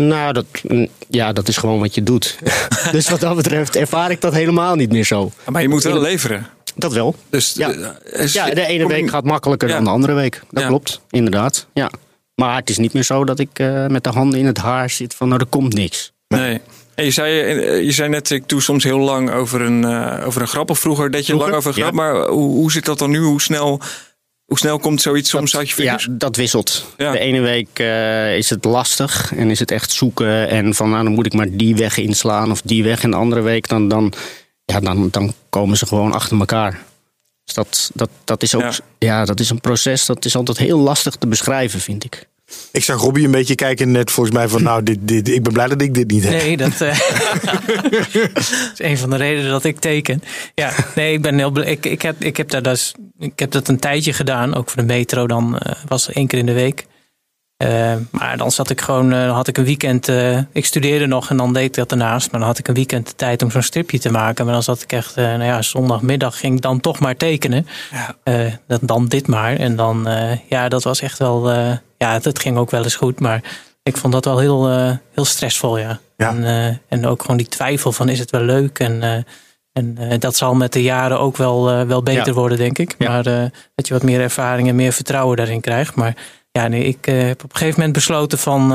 Nou, dat, mm, ja, dat is gewoon wat je doet. dus wat dat betreft ervaar ik dat helemaal niet meer zo. Maar je moet wel leveren. Dat wel. Dus Ja. eh, Ja, de ene week gaat makkelijker Ja. dan de andere week. Dat Ja. klopt, inderdaad. Ja. Maar het is niet meer zo dat ik eh, met de handen in het haar zit van nou, er komt niks. Nee. En je, zei, eh, je zei net, ik doe soms heel lang over een, eh, over een grap. Of vroeger deed je Vroeger, lang over een grap. Maar hoe, hoe zit dat dan nu? Hoe snel, hoe snel komt zoiets soms uit je Ja, vingers? dat wisselt. Ja. De ene week eh, is het lastig en is het echt zoeken. En van nou, dan moet ik maar die weg inslaan of die weg. En de andere week dan, dan, ja, dan, dan komen ze gewoon achter elkaar. Dus dat, dat, dat, is ook, Ja. ja. dat is een proces dat is altijd heel lastig te beschrijven, vind ik. Ik zag Robbie een beetje kijken net volgens mij van nou, dit, dit, ik ben blij dat ik dit niet heb. Nee, dat eh, is een van de redenen dat ik teken. Ja, nee, ik ben heel blij. Ik, ik, heb, ik, heb daar dus, ik heb dat een tijdje gedaan, ook voor de metro. Dan eh, was het één keer in de week. Eh, maar dan zat ik gewoon, eh, had ik een weekend. eh, ik studeerde nog en dan deed ik dat daarnaast. Maar dan had ik een weekend de tijd om zo'n stripje te maken. Maar dan zat ik echt, eh, nou ja, zondagmiddag ging ik dan toch maar tekenen. Ja. Eh, dat, dan dit maar. En dan, eh, ja, dat was echt wel, eh, ja, dat ging ook wel eens goed. Maar ik vond dat wel heel, eh, heel stressvol, ja. Ja. En, eh, en ook gewoon die twijfel van, is het wel leuk? En, eh, en dat zal met de jaren ook wel, wel beter Ja. worden, denk ik. Ja. Maar dat je wat meer ervaring en meer vertrouwen daarin krijgt. Maar ja, nee, ik heb op een gegeven moment besloten van...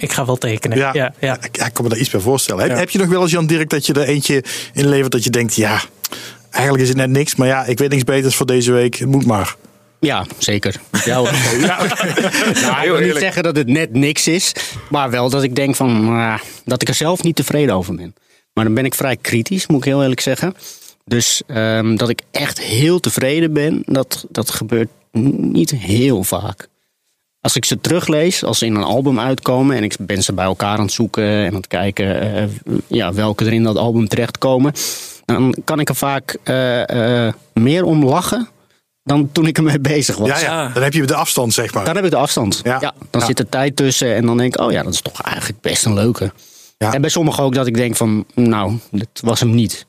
ik ga wel tekenen. Ja, Ja, ja. Ik, ik kan me daar iets bij voorstellen. Heb, Ja. heb je nog wel eens, Jan Dirk, dat je er eentje inlevert dat je denkt, ja, eigenlijk is het net niks, maar ja, ik weet niks beters voor deze week, het moet maar. Ja, zeker. Ja, hoor. nou, ik wil niet zeggen dat het net niks is. Maar wel dat ik denk van, ah, dat ik er zelf niet tevreden over ben. Maar dan ben ik vrij kritisch, moet ik heel eerlijk zeggen. Dus ehm, dat ik echt heel tevreden ben, dat, dat gebeurt niet heel vaak. Als ik ze teruglees, als ze in een album uitkomen en ik ben ze bij elkaar aan het zoeken en aan het kijken eh, ja, welke er in dat album terechtkomen, dan kan ik er vaak eh, eh, meer om lachen dan toen ik ermee bezig was. Ja, ja, dan heb je de afstand, zeg maar. Dan heb ik de afstand. Ja. Ja. dan Ja. zit er tijd tussen en dan denk ik, oh ja, dat is toch eigenlijk best een leuke. Ja. En bij sommigen ook dat ik denk van, nou, dit was hem niet.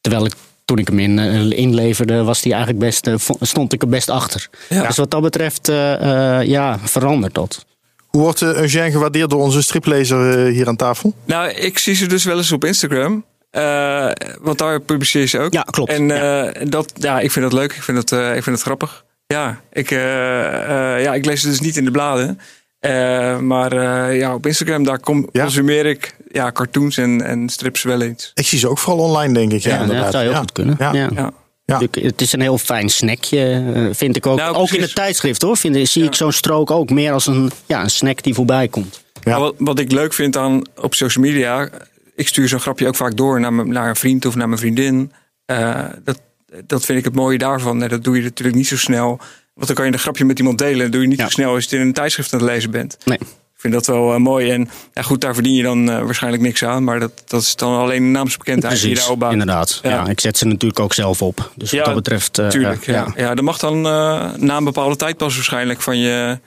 Terwijl ik toen ik hem in, eh, inleverde, was die eigenlijk best, eh, stond ik er best achter. Ja. Dus wat dat betreft, eh, eh, ja, verandert dat. Hoe wordt uh, Eugène gewaardeerd door onze striplezer hier aan tafel? Nou, ik zie ze dus wel eens op Instagram. Eh, want daar publiceer je ze ook. Ja, klopt. En eh, Dat, ja, ik vind dat leuk. Ik vind dat, eh, ik vind dat grappig. Ja ik, eh, eh, ja, ik lees ze dus niet in de bladen. Eh, maar eh, ja, op Instagram, daar kom, Ja? consumeer ik ja, cartoons en, en strips wel eens. Ik zie ze ook vooral online, denk ik. Ja, Ja, dat zou heel Ja. goed kunnen. Ja. Ja. Ja. Ja. Ik- Het is een heel fijn snackje, vind ik ook. Nou, ook in het tijdschrift hoor, vind, zie ik zo'n strook ook meer als een, ja, een snack die voorbij komt. Ja. Wat, wat ik leuk vind aan op social media, ik stuur zo'n grapje ook vaak door naar, mijn- naar een vriend of naar mijn vriendin. Eh, dat, dat vind ik het mooie daarvan. En dat doe je natuurlijk niet zo snel. Want dan kan je een grapje met iemand delen. Dat doe je niet Ja. zo snel als je het in een tijdschrift aan het lezen bent. Nee. Ik vind dat wel eh, mooi. En ja, goed, daar verdien je dan eh, waarschijnlijk niks aan. Maar dat, dat is dan alleen een naamsbekendheid die je Precies, daar opbouwt. inderdaad. Ja. Ja. ik zet ze natuurlijk ook zelf op. Dus wat dat betreft... Tuurlijk, ja. ja. dat mag dan na een bepaalde tijd pas waarschijnlijk van je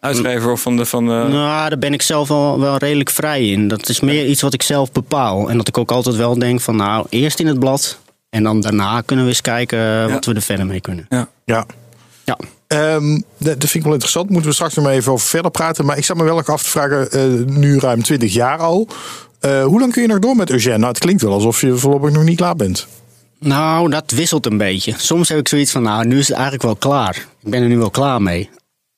uitgever of van de... Van de Nou, daar ben ik zelf wel, wel redelijk vrij in. Dat is meer iets wat ik zelf bepaal. En dat ik ook altijd wel denk van nou, eerst in het blad. En dan daarna kunnen we eens kijken eh, wat we er verder mee kunnen. ja. Ja. Ja. Ehm, dat, vind ik wel interessant. Moeten we straks nog maar even over verder praten. Maar ik zat me wel ook af te vragen, eh, nu ruim 20 jaar al. Eh, hoe lang kun je nog door met Eugène? Nou, het klinkt wel alsof je voorlopig nog niet klaar bent. Nou, dat wisselt een beetje. Soms heb ik zoiets van nou, nu is het eigenlijk wel klaar. Ik ben er nu wel klaar mee.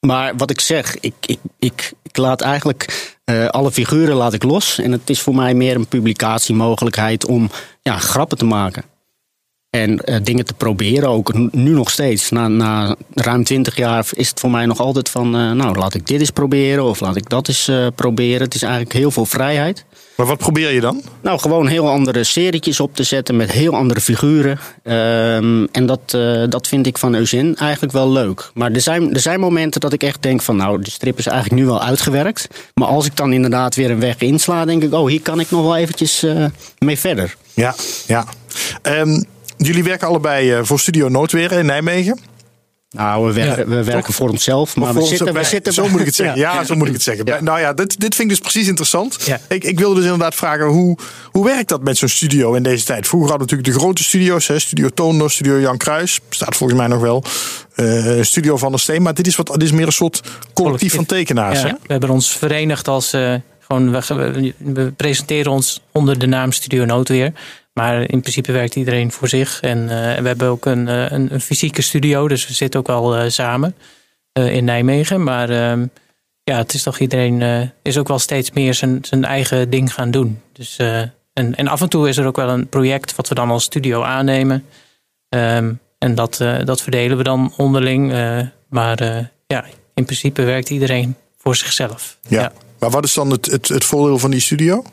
Maar wat ik zeg, ik, ik, ik, ik laat eigenlijk eh, alle figuren laat ik los. En het is voor mij meer een publicatiemogelijkheid om ja, grappen te maken. En eh, dingen te proberen ook. Nu nog steeds. Na, na ruim twintig jaar is het voor mij nog altijd van... eh, nou, laat ik dit eens proberen of laat ik dat eens proberen. Het is eigenlijk heel veel vrijheid. Maar wat probeer je dan? Nou, gewoon heel andere serietjes op te zetten met heel andere figuren. Ehm, en dat, eh, dat vind ik van Eugene eigenlijk wel leuk. Maar er zijn, er zijn momenten dat ik echt denk van... nou, de strip is eigenlijk nu wel uitgewerkt. Maar als ik dan inderdaad weer een weg insla... denk ik, oh, hier kan ik nog wel eventjes eh, mee verder. Ja, ja. Ehm, jullie werken allebei eh, voor Studio Noodweer in Nijmegen. Nou, we, wer- Ja, we werken voor onszelf, maar we Voor zitten, we zitten zo moet ik het zeggen. Ja, Ja. zo moet ik het zeggen. Ja. Nou ja, dit, dit vind ik dus precies interessant. Ja. Ik, ik wilde dus inderdaad vragen, hoe, hoe werkt dat met zo'n studio in deze tijd? Vroeger hadden we natuurlijk de grote studio's. Hè? Studio Toonder, Studio Jan Kruis. Bestaat volgens mij nog wel. Eh, studio Van der Steen. Maar dit is, wat, dit is meer een soort collectief van tekenaars. Ja, Hè? we hebben ons verenigd als. eh, gewoon, we, we- we presenteren ons onder de naam Studio Noodweer. Maar in principe werkt iedereen voor zich. En eh, we hebben ook een, eh, een, een fysieke studio. Dus we zitten ook al eh, samen eh, in Nijmegen. Maar ehm, ja, het is toch iedereen eh, is ook wel steeds meer zijn, zijn eigen ding gaan doen. Dus, eh, en, en af en toe is er ook wel een project wat we dan als studio aannemen. Ehm, en dat, eh, dat verdelen we dan onderling. eh, maar eh, ja, in principe werkt iedereen voor zichzelf. Ja. Maar wat is dan het, het, het voordeel van die studio?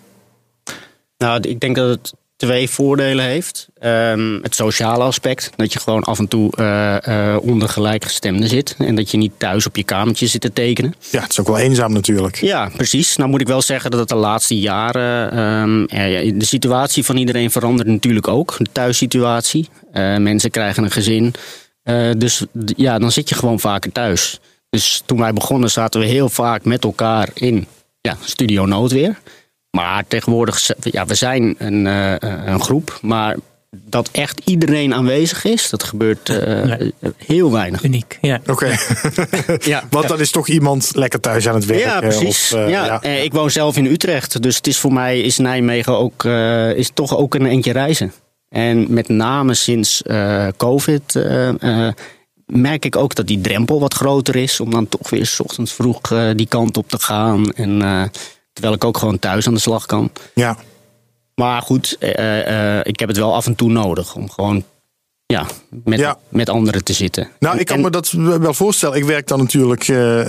Nou, ik denk dat het twee voordelen heeft. Ehm, het sociale aspect, dat je gewoon af en toe eh, eh, onder gelijkgestemden zit. En dat je niet thuis op je kamertje zit te tekenen. Ja, het is ook wel eenzaam natuurlijk. Ja, precies. Nou moet ik wel zeggen dat het de laatste jaren... ehm, eh, ja, de situatie van iedereen verandert natuurlijk ook. De thuissituatie. Eh, mensen krijgen een gezin. Dus ja, dan zit je gewoon vaker thuis. Dus toen wij begonnen zaten we heel vaak met elkaar in ja, Studio Noodweer. Maar tegenwoordig, ja, we zijn een, eh, een groep. Maar dat echt iedereen aanwezig is, dat gebeurt eh, heel weinig. Uniek, ja. Oké. Ja. Want dan is toch iemand lekker thuis aan het werken. Ja, precies. of, eh, ja. ja. eh, Ik woon zelf in Utrecht, dus het is voor mij is Nijmegen ook, eh, is toch ook een eentje reizen. En met name sinds eh, COVID merk ik ook dat die drempel wat groter is om dan toch weer 's ochtends vroeg die kant op te gaan. En, eh, terwijl ik ook gewoon thuis aan de slag kan. ja. Maar goed, eh, eh, ik heb het wel af en toe nodig om gewoon ja, met, Ja. met anderen te zitten. Nou, ik kan En- me dat wel voorstellen. Ik werk dan natuurlijk eh,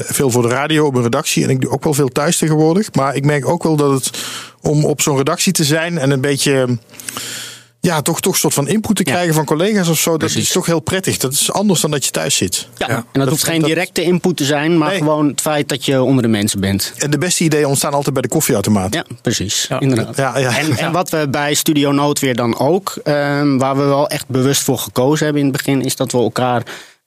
veel voor de radio op een redactie. En ik doe ook wel veel thuis tegenwoordig. Maar ik merk ook wel dat het om op zo'n redactie te zijn en een beetje. Ja, toch, toch een soort van input te Ja. krijgen van collega's of zo. Dat is toch heel prettig. Dat is anders dan dat je thuis zit. Ja, Ja, en dat, dat- hoeft geen dat- directe input te zijn, maar Nee. gewoon het feit dat je onder de mensen bent. En de beste ideeën ontstaan altijd bij de koffieautomaat. Ja, precies. Ja. Inderdaad. Ja, ja. En, en wat we bij Studio Noodweer dan ook, ehm, waar we wel echt bewust voor gekozen hebben in het begin, is dat we elkaar,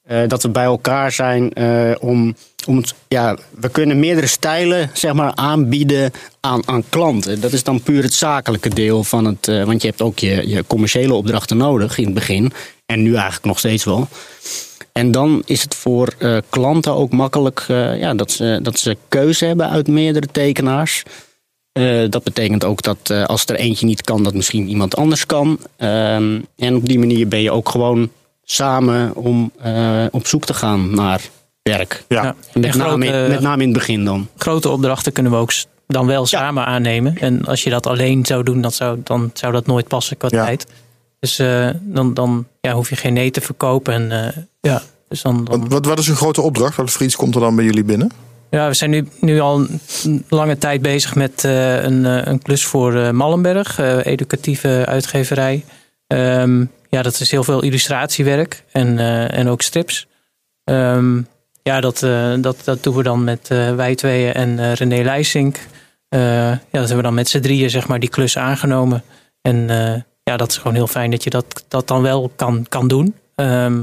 eh, dat we bij elkaar zijn eh, om, om ja, we kunnen meerdere stijlen zeg maar aanbieden aan, aan klanten. Dat is dan puur het zakelijke deel van het, eh, want je hebt ook je, je commerciële opdrachten nodig in het begin en nu eigenlijk nog steeds wel. En dan is het voor klanten ook makkelijk ja, dat, ze, dat ze keuze hebben uit meerdere tekenaars. Dat betekent ook dat als er eentje niet kan, dat misschien iemand anders kan. Ehm, en op die manier ben je ook gewoon samen om eh, op zoek te gaan naar werk. Ja. Met, En name, in- grote- met name in het begin dan. Grote opdrachten kunnen we ook dan wel samen aannemen. En als je dat alleen zou doen, dan zou, dan zou dat nooit passen qua Ja. tijd. Dus eh, dan, dan ja, hoef je geen nee te verkopen. En, eh, ja, dus dan, dan, Wat, wat, wat is een grote opdracht? Wat voor iets komt er dan bij jullie binnen? Ja, we zijn nu, nu al een lange tijd bezig met eh, een, een klus voor eh, Mallenberg, eh, educatieve uitgeverij. Ehm, ja, dat is heel veel illustratiewerk en, eh, en ook strips. Ehm, ja, dat, eh, dat, dat doen we dan met eh, wij tweeën en René Leijsink. Ja, dat hebben we dan met z'n drieën zeg maar, die klus aangenomen. En ja, dat is gewoon heel fijn dat je dat, dat dan wel kan, kan doen. Ehm,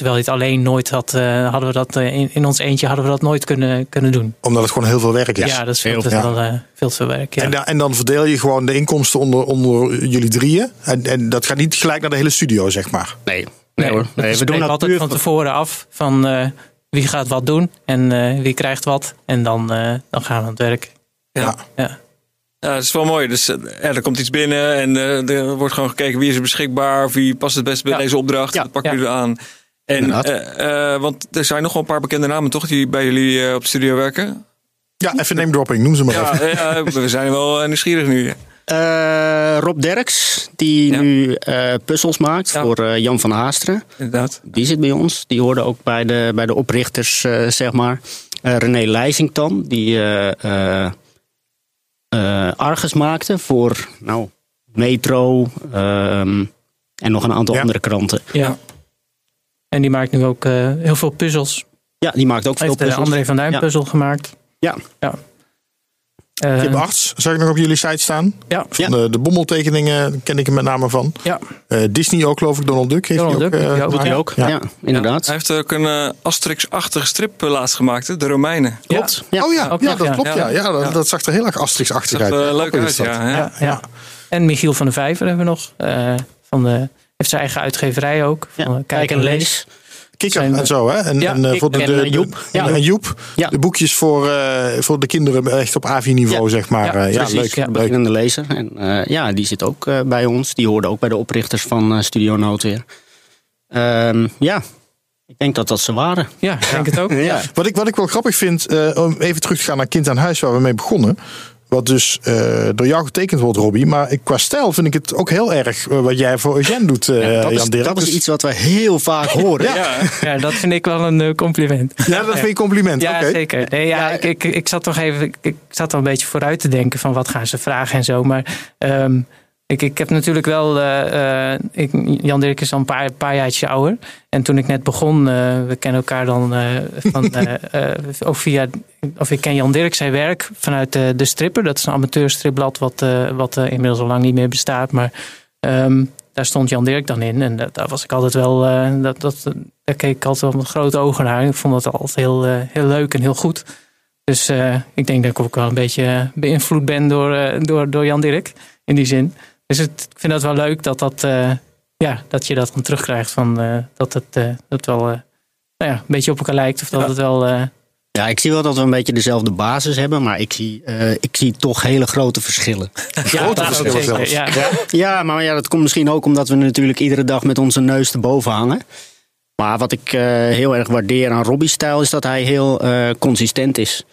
terwijl je het alleen nooit had, eh, hadden we dat eh, in, in ons eentje hadden we dat nooit kunnen, kunnen doen. Omdat het gewoon heel veel werk is. Ja, dat is veel, heel te veel. veel, eh, veel te veel werk. Ja. En, da- en dan verdeel je gewoon de inkomsten onder, onder jullie drieën. En, en dat gaat niet gelijk naar de hele studio, zeg maar. Nee, nee, hoor. Nee, we doen dat altijd van tevoren af van eh, wie gaat wat doen en eh, wie krijgt wat. En dan, eh, dan gaan we aan het werk. Ja. Ja. Ja, dat is wel mooi. Dus ja, er komt iets binnen en eh, er wordt gewoon gekeken wie is er beschikbaar, of wie past het best bij Ja. deze opdracht. Ja. Dat pakken Ja. jullie aan. En, eh, eh, want er zijn nog wel een paar bekende namen toch die bij jullie eh, op studio werken. Ja, even name dropping, noem ze maar Ja, even. ja, we zijn wel nieuwsgierig nu. Eh, Rob Derks, die Ja. nu eh, puzzels maakt Ja. voor eh, Jan van Haasteren. Inderdaad. Die zit bij ons. Die hoorde ook bij de, bij de oprichters, zeg maar. Eh, René Leisington, die eh, eh, eh, Argus maakte voor nou, Metro ehm, en nog een aantal Ja. andere kranten. Ja. En die maakt nu ook eh, heel veel puzzels. Ja, die maakt ook Hij veel heeft de puzzels. André van Duin Ja. puzzel gemaakt. Ja. Ja. Eh, hebt arts, zag ik nog op jullie site staan. ja. Van Ja. de, de bommeltekeningen ken ik er met name van. Ja. Eh, Disney ook, geloof ik. Donald Duck heeft Donald hij ook. Duck eh, heeft hij ook. Doet hij gemaakt. ook? Ja. Ja, inderdaad. Hij heeft ook een eh, Asterix-achtige strip eh, laatst gemaakt, hè? de Romeinen. Klopt. Ja. Oh ja, ja dat klopt. Ja. Ja, dat, Ja. dat zag er heel erg Asterix-achtig uit. eh, leuk uit, ja. Ja, ja. En Michiel van der Vijver hebben we nog. eh, van de, heeft zijn eigen uitgeverij ook. Ja, Van, eh, Kijk en lees. Kikker en zo, hè? En, Ja, en, eh, voor de, en, de, eh, de- Joep. Ja. en Joep. Ja. De boekjes voor, eh, voor de kinderen echt op AVI-niveau, Ja. zeg maar. Ja, Eh, Ja, Precies, leuk. beginnende lezer. En eh, ja, die zit ook eh, bij ons. Die hoorde ook bij de oprichters van eh, Studio Noodweer. Ehm, ja, ik denk dat dat ze waren. Ja, ik denk het ook. Ja. Wat ik, wat ik wel grappig vind, eh, om even terug te gaan naar Kind aan Huis, waar we mee begonnen. Wat dus eh, door jou getekend wordt, Robbie. Maar ik, qua stijl vind ik het ook heel erg eh, wat jij voor Eugène doet, eh dat is, Jan Dirk. dat is Dus- iets wat we heel vaak horen. Ja. Ja, Ja, dat vind ik wel een compliment. Ja, dat vind ik compliment. Ja, zeker. Nee, ja, ik, ik, ik zat nog even, ik, ik zat al een beetje vooruit te denken van wat gaan ze vragen en zo. Maar ehm, ik, ik heb natuurlijk wel, eh, eh, ik, Jan Dirk is al een paar, paar jaartjes ouder. En toen ik net begon, eh, we kennen elkaar dan van, ook via, of ik ken Jan Dirk zijn werk vanuit de, Stripper. Dat is een amateurstripblad wat, wat inmiddels al lang niet meer bestaat. Maar ehm, daar stond Jan Dirk dan in. En da- daar was ik altijd wel, dat, dat, daar keek ik altijd wel met grote ogen naar. Ik vond dat altijd heel, heel leuk en heel goed. Dus ik denk dat ik ook wel een beetje beïnvloed ben door, door, door Jan Dirk in die zin. Dus het, ik vind dat wel leuk dat, dat, eh, ja, dat je dat dan terugkrijgt. Van, eh, dat het eh, dat wel eh, nou ja, een beetje op elkaar lijkt. Of dat het wel. eh, Ja, ik zie wel dat we een beetje dezelfde basis hebben, maar ik zie, eh, ik zie toch hele grote verschillen. ja, grote verschillen zelfs. Ja. Ja, maar ja, dat komt misschien ook omdat we natuurlijk iedere dag met onze neus erboven hangen. Maar wat ik eh, heel erg waardeer aan Robbie's stijl is dat hij heel eh, consistent is.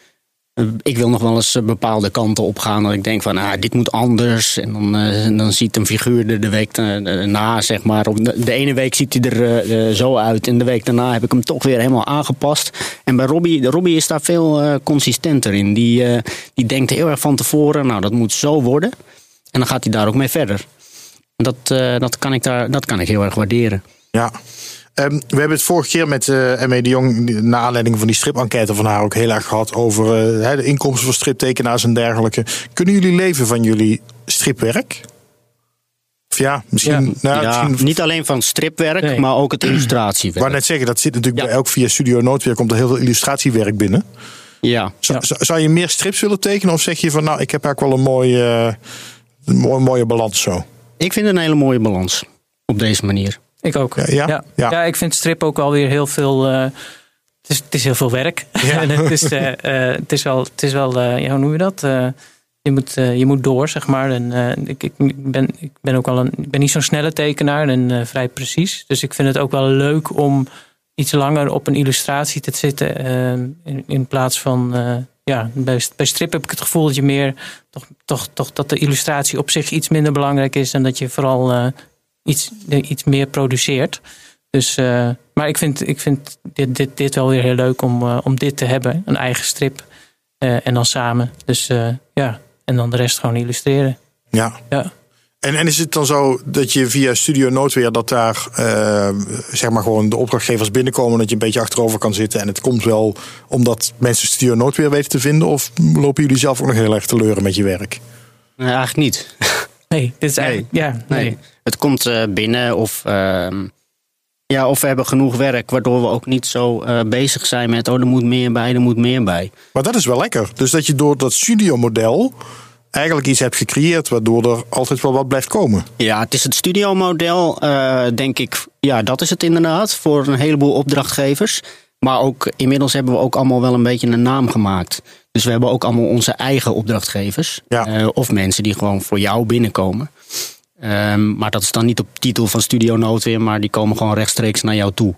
Eh, Ik wil nog wel eens eh, bepaalde kanten opgaan. Dat ik denk van, ah, dit moet anders. En dan, eh, dan ziet een figuur er de week daarna, zeg maar. Op de, ene week ziet hij er eh, eh, zo uit. En de week daarna heb ik hem toch weer helemaal aangepast. En bij Robbie, Robbie is daar veel eh, consistenter in. Die, eh, die denkt heel erg van tevoren, nou, dat moet zo worden. En dan gaat hij daar ook mee verder. Dat, eh, dat, kan ik daar, dat kan ik heel erg waarderen. Ja. Ehm, we hebben het vorige keer met eh M.E. de Jong, na aanleiding van die strip-enquête van haar, ook heel erg gehad over eh, hè, de inkomsten van striptekenaars en dergelijke. Kunnen jullie leven van jullie stripwerk? Of ja, misschien. Ja. Nou, ja, misschien niet alleen van stripwerk, Nee. maar ook het ik wou illustratiewerk. net zeggen, dat zit natuurlijk Ja. bij elk via Studio Noodweer komt er heel veel illustratiewerk binnen. Ja. Zou, je meer strips willen tekenen of zeg je van nou, ik heb eigenlijk wel een mooie, een mooie, mooie balans zo? Ik vind het een hele mooie balans op deze manier. Ik ook. Ja, ja? Ja. Ja. Ja. ik vind strip ook wel weer heel veel. eh, het, is, het is heel veel werk. Ja. en het is, eh, eh, het is wel, het is wel ja, hoe noem je dat? Je, moet, je moet door, zeg maar. En, ik, ik, ben, ik ben ook wel een, ik ben niet zo'n snelle tekenaar en vrij precies. Dus ik vind het ook wel leuk om iets langer op een illustratie te zitten. in, in plaats van. ja, bij, bij strip heb ik het gevoel dat je meer. Toch, toch, toch dat de illustratie op zich iets minder belangrijk is. En dat je vooral iets, iets meer produceert. Dus, eh, maar ik vind, ik vind dit, dit, dit wel weer heel leuk om, eh, om dit te hebben. Een eigen strip. eh, en dan samen. Dus eh, ja, en dan de rest gewoon illustreren. Ja. Ja. En, en is het dan zo dat je via Studio Noodweer dat daar zeg maar gewoon de opdrachtgevers binnenkomen, dat je een beetje achterover kan zitten en het komt wel omdat mensen Studio Noodweer weten te vinden? Of lopen jullie zelf ook nog heel erg te leuren met je werk? Nee, eigenlijk niet. Nee, dit is Nee. eigenlijk. Ja, nee. Nee. Het komt eh, binnen of, ehm, ja, of we hebben genoeg werk, waardoor we ook niet zo eh, bezig zijn met, oh, er moet meer bij, er moet meer bij. Maar dat is wel lekker. Dus dat je door dat studiomodel eigenlijk iets hebt gecreëerd waardoor er altijd wel wat blijft komen. Ja, het is het studiomodel, eh denk ik. Ja, dat is het inderdaad voor een heleboel opdrachtgevers. Maar ook inmiddels hebben we ook allemaal wel een beetje een naam gemaakt. Dus we hebben ook allemaal onze eigen opdrachtgevers. Ja. Eh, of mensen die gewoon voor jou binnenkomen. Ehm, maar dat is dan niet op titel van Studio Noodweer, maar die komen gewoon rechtstreeks naar jou toe.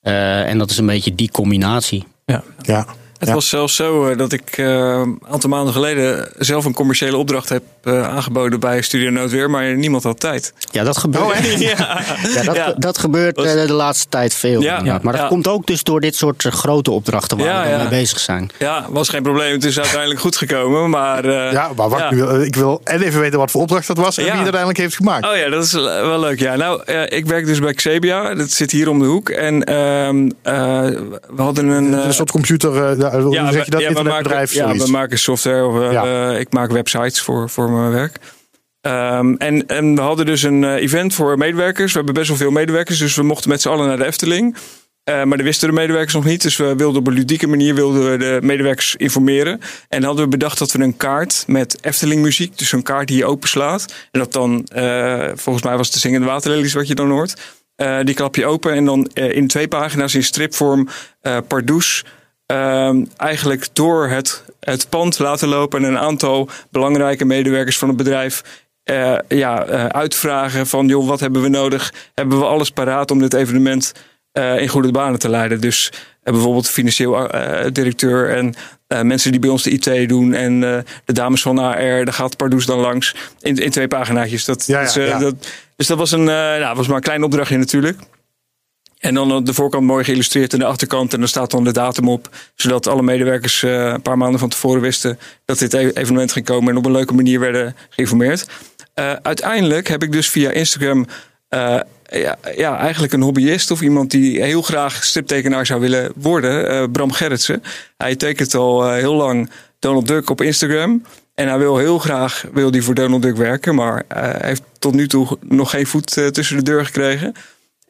Eh, en dat is een beetje die combinatie. Ja. Ja. Het Ja. was zelfs zo eh, dat ik eh, een aantal maanden geleden zelf een commerciële opdracht heb eh, aangeboden bij Studio Noodweer, maar niemand had tijd. Ja, dat gebeurt. Oh, ja. Ja, dat, Ja. dat gebeurt Was- eh, de laatste tijd veel. Ja. Maar dat Ja. komt ook dus door dit soort grote opdrachten waar Ja, we mee bezig zijn. ja, was geen probleem. Het is uiteindelijk goed gekomen, maar... eh, Ja, maar wacht, ja. ik wil- ik wil en even weten wat voor opdracht dat was en Ja. wie het uiteindelijk heeft gemaakt. Oh ja, dat is wel leuk. Ja, nou, eh, ik werk dus bij Xebia. Dat zit hier om de hoek. En ehm, eh, we hadden een. een soort computer, eh, ja, hoe ja, zeg je dat? we- ja, we maken, ja, we maken software. Of, eh, Ja. eh, ik maak websites voor, voor mijn werk. Ehm, en, en we hadden dus een eh, event voor medewerkers. We hebben best wel veel medewerkers, dus we mochten met z'n allen naar de Efteling. Maar dat wisten de medewerkers nog niet. Dus we wilden op een ludieke manier wilden we de medewerkers informeren. En dan hadden we bedacht dat we een kaart met Efteling muziek, dus een kaart die je openslaat. En dat dan, volgens mij was het de zingende waterlelies wat je dan hoort. Die klap je open en dan in twee pagina's in stripvorm Pardoes eigenlijk door het, het pand laten lopen en een aantal belangrijke medewerkers van het bedrijf eh, ja, eh, uitvragen van joh, wat hebben we nodig? Hebben we alles paraat om dit evenement eh, in goede banen te leiden? Dus bijvoorbeeld financieel directeur en mensen die bij ons de IT doen en de dames van AR, daar gaat Pardoes dan langs in, in twee paginaatjes. Dat, Ja, ja, is, ja. dat, dus dat was, een, nou, was maar een klein opdrachtje natuurlijk. En dan op de voorkant mooi geïllustreerd en de achterkant. En daar staat dan de datum op. Zodat alle medewerkers eh, een paar maanden van tevoren wisten dat dit e- evenement ging komen. En op een leuke manier werden geïnformeerd. Eh, uiteindelijk heb ik dus via Instagram eh, ja, ja, eigenlijk een hobbyist of iemand die heel graag striptekenaar zou willen worden. eh, Bram Gerritsen. Hij tekent al eh, heel lang Donald Duck op Instagram. En hij wil heel graag wil die voor Donald Duck werken. Maar eh, hij heeft tot nu toe nog geen voet eh, tussen de deur gekregen.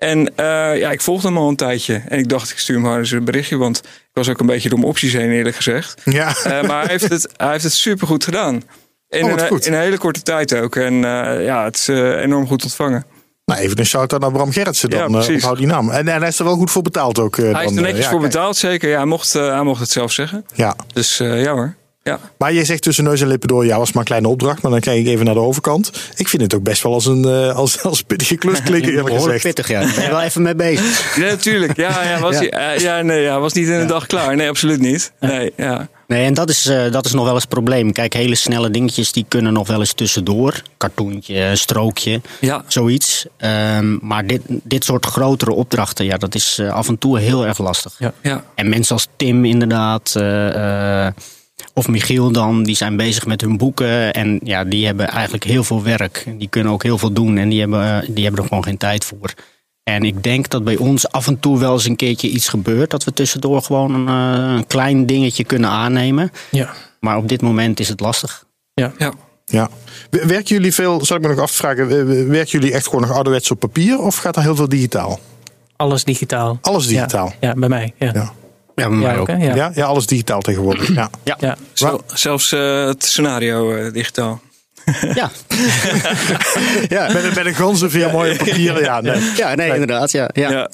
En eh, ja, ik volgde hem al een tijdje. En ik dacht, ik stuur hem maar eens een berichtje. Want ik was ook een beetje door mijn opties heen, eerlijk gezegd. Ja. Eh, maar hij heeft het, hij heeft het supergoed gedaan. In, Oh, een, goed. in een hele korte tijd ook. En eh, ja, het is enorm goed ontvangen. Nou, even een shout-out naar Bram Gerritsen dan. Ja, onthoud die naam. En, en hij is er wel goed voor betaald ook. Hij dan, is er netjes ja, voor betaald, zeker. Ja, hij, mocht, hij mocht het zelf zeggen. Ja. Dus ja hoor. Ja. Maar je zegt tussen neus en lippen door, ja, was maar een kleine opdracht. Maar dan kijk ik even naar de overkant. Ik vind het ook best wel als een eh, als, als pittige klus klinken, eerlijk Behoorlijk gezegd. pittig, ja. Daar ben je wel even mee bezig. ja, natuurlijk. Ja, ja, was Ja. Hij, eh, ja, nee, ja, was niet in een dag klaar. Nee, absoluut niet. Nee, ja. Nee, en dat is, eh, dat is nog wel eens het probleem. Kijk, hele snelle dingetjes die kunnen nog wel eens tussendoor. Cartoontje, strookje, Ja. zoiets. Ehm, maar dit, dit soort grotere opdrachten, ja, dat is af en toe heel erg lastig. Ja. Ja. En mensen als Tim inderdaad, eh, eh, of Michiel dan, die zijn bezig met hun boeken. En ja, die hebben eigenlijk heel veel werk. Die kunnen ook heel veel doen en die hebben, eh, die hebben er gewoon geen tijd voor. En ik denk dat bij ons af en toe wel eens een keertje iets gebeurt. Dat we tussendoor gewoon een, eh, een klein dingetje kunnen aannemen. Ja. Maar op dit moment is het lastig. ja. Ja. W- Werken jullie veel, zal ik me nog afvragen, werken jullie echt gewoon nog ouderwets op papier of gaat er heel veel digitaal? Alles digitaal. Alles digitaal. Ja, ja bij mij. Ja. Ja. Ja, bij mij Ja, ook. ook, hè? ja. Ja, ja alles digitaal tegenwoordig. Ja. Ja. Zel- zelfs eh, het scenario eh, digitaal. Ja. ja. Met, een- met een ganzenveer mooi op papier. Ja, nee. Ja, nee, inderdaad. Ja, ja. Ja.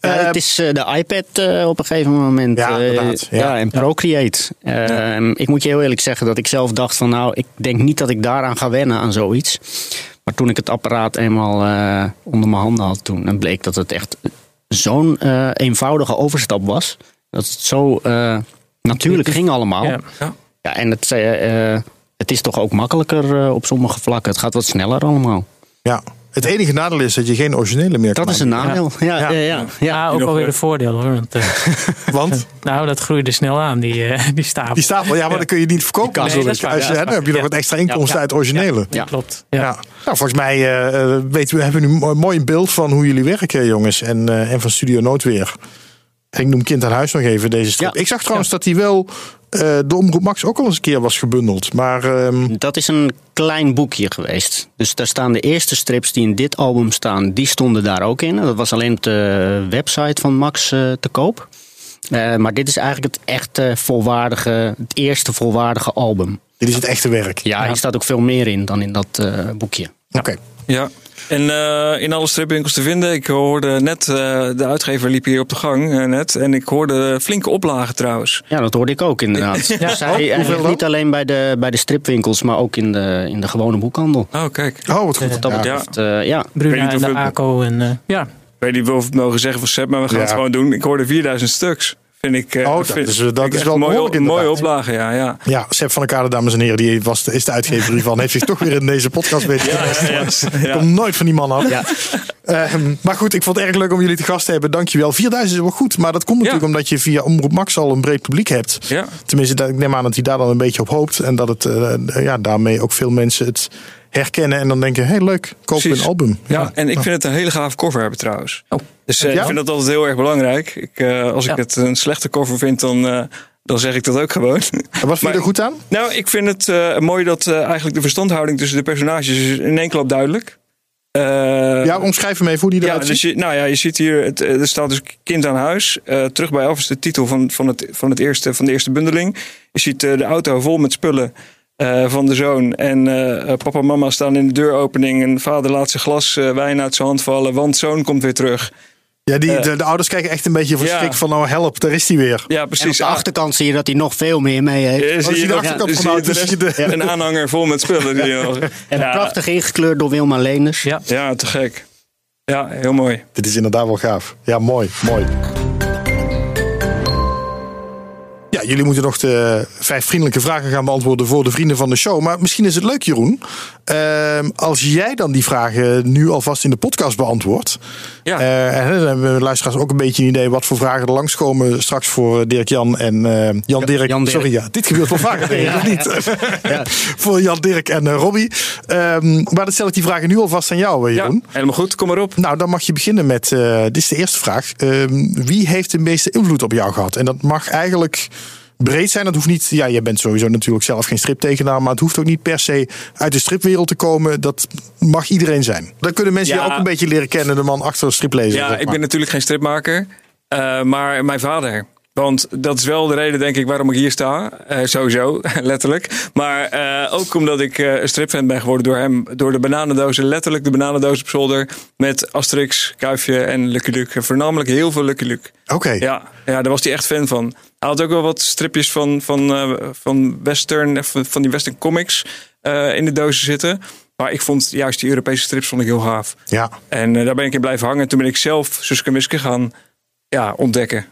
Ja, Eh, het is eh, de iPad eh, op een gegeven moment. Ja, eh, inderdaad, ja. ja. en Procreate. Eh, Ik moet je heel eerlijk zeggen dat ik zelf dacht van nou, ik denk niet dat ik daaraan ga wennen aan zoiets. Maar toen ik het apparaat eenmaal eh, onder mijn handen had toen, en bleek dat het echt zo'n eh, eenvoudige overstap was. Dat het zo eh, natuurlijk ging allemaal. Ja. Ja, Ja. en het, eh, eh, het is toch ook makkelijker eh, op sommige vlakken. Het gaat wat sneller allemaal. ja. Het enige nadeel is dat je geen originele meer kan Dat is een nadeel. Ja, Ja. ja. Ja, ook nog, wel weer eh, een voordeel hoor. Want, eh, Want nou, dat groeide snel aan, die, eh, die stapel. die stapel, ja, maar dan kun je niet verkopen. Nee, Als je- hè, dan heb je nog wat extra inkomsten Ja. uit originele. Ja, klopt. Ja. Ja. Nou, volgens mij eh, eh, weten we, hebben we nu mo- mooi een beeld van hoe jullie werken, jongens. En, eh, en van Studio Noodweer. Ik noem Kind aan Huis nog even deze strip. Ja. Ik zag trouwens dat die wel eh de Omroep Max ook al eens een keer was gebundeld. Maar ehm, Dat is een klein boekje geweest. Dus daar staan de eerste strips die in dit album staan, die stonden daar ook in. Dat was alleen op de website van Max eh, te koop. Eh, maar dit is eigenlijk het echte volwaardige, het eerste volwaardige album. dit is het echte werk. Ja, hier staat ook veel meer in dan in dat eh, boekje. Oké. Ja. En eh, in alle stripwinkels te vinden. Ik hoorde net, eh, de uitgever liep hier op de gang eh, net. En ik hoorde flinke oplagen trouwens. Ja, dat hoorde ik ook inderdaad. Ja. Dus hij, Oh, hij hoeveel ligt dan? niet alleen bij de, bij de stripwinkels, maar ook in de, in de gewone boekhandel. Oh, kijk. Oh, wat goed. Wat dat Ja. betreft, ja. Ik weet Bruna niet en de het- ACO. En, ja. Ik weet niet of we het mogen zeggen van Seb, maar we gaan Ja. het gewoon doen. Ik hoorde 4000 stuks. Vind ik. eh, Oh, dat vind- is- dat vind is wel een mooie, oplage, ja. ja. Ja, Sepp van der Kade, dames en heren, die was, is de uitgever hiervan. Heeft zich toch weer in deze podcast weten ja. Komt nooit van die man af. Ehm, maar goed, ik vond het erg leuk om jullie te gast te hebben. Dankjewel. 4000 is wel goed. Maar dat komt natuurlijk omdat je via Omroep Max al een breed publiek hebt. Ja. Tenminste, dat- ik neem aan dat hij daar dan een beetje op hoopt. En dat het eh, ja, daarmee ook veel mensen het herkennen. En dan denken, hé hey, leuk, koop Precies. een album. Ja, en ik vind het een hele gave cover hebben trouwens. Oh. Dus eh, Ja? ik vind dat altijd heel erg belangrijk. Ik, eh, als ik Ja. het een slechte cover vind, dan, eh, dan zeg ik dat ook gewoon. En wat vind je er goed aan? nou, ik vind het eh, mooi dat eh, eigenlijk de verstandhouding tussen de personages is in één klap duidelijk. Eh, Ja, omschrijf hem even hoe die ja, eruit dus ziet. je, nou ja, je ziet hier, het, er staat dus kind aan huis. Eh, terug bij af is de titel van, van, het, van, het eerste, van de eerste bundeling. Je ziet eh, de auto vol met spullen eh, van de zoon. En eh, eh, papa en mama staan in de deuropening. En vader laat zijn glas wijn uit zijn hand vallen, want zoon komt weer terug. Ja, die, de, de ouders kijken echt een beetje verschrikt ja. van, nou help, daar is hij weer. Ja, En op precies. de Ah, achterkant zie je dat hij nog veel meer mee heeft. eh, Oh, zie je de achterkant dan van zie de je de rest- Een aanhanger vol met spullen. Die En ja, prachtig ingekleurd door Wilma Leenders. Ja. ja, te gek. Ja, heel mooi. Dit is inderdaad wel gaaf. Ja, mooi, mooi. Ja, jullie moeten nog de vijf vriendelijke vragen gaan beantwoorden voor de vrienden van de show. Maar misschien is het leuk, Jeroen, ehm, als jij dan die vragen nu alvast in de podcast beantwoordt. Ja. Eh, en dan hebben we luisteraars ook een beetje een idee wat voor vragen er langskomen straks voor Dirk-Jan en eh, Jan-Dirk. Jan-Dirk. Sorry, ja, dit gebeurt wel vaker, denk ik, niet? voor Jan-Dirk en eh, Robbie. Ehm, maar dan stel ik die vragen nu alvast aan jou, eh, Ja, Jeroen. helemaal goed. Kom maar op. Nou, dan mag je beginnen met. eh, dit is de eerste vraag. Ehm, wie heeft de meeste invloed op jou gehad? En dat mag eigenlijk breed zijn. Dat hoeft niet. Ja, je bent sowieso natuurlijk zelf geen striptekenaar. Maar het hoeft ook niet per se uit de stripwereld te komen. Dat mag iedereen zijn. Dan kunnen mensen Ja. je ook een beetje leren kennen. De man achter de striplezer. Ja, zeg ik ben natuurlijk geen stripmaker, eh, maar mijn vader. Want dat is wel de reden, denk ik, waarom ik hier sta. Eh, sowieso, letterlijk. Maar eh, ook omdat ik een stripfan ben geworden door hem. Door de bananendozen, letterlijk de bananendoos op zolder. Met Asterix, Kuifje en Lucky Luke. Voornamelijk heel veel Lucky Luke. Oké. Ja, ja, daar was hij echt fan van. Hij had ook wel wat stripjes van, van, van western, van, die western comics in de dozen zitten. Maar ik vond juist die Europese strips vond ik heel gaaf. Ja. En daar ben ik in blijven hangen. Toen ben ik zelf Suske en Wiske gaan ja, ontdekken.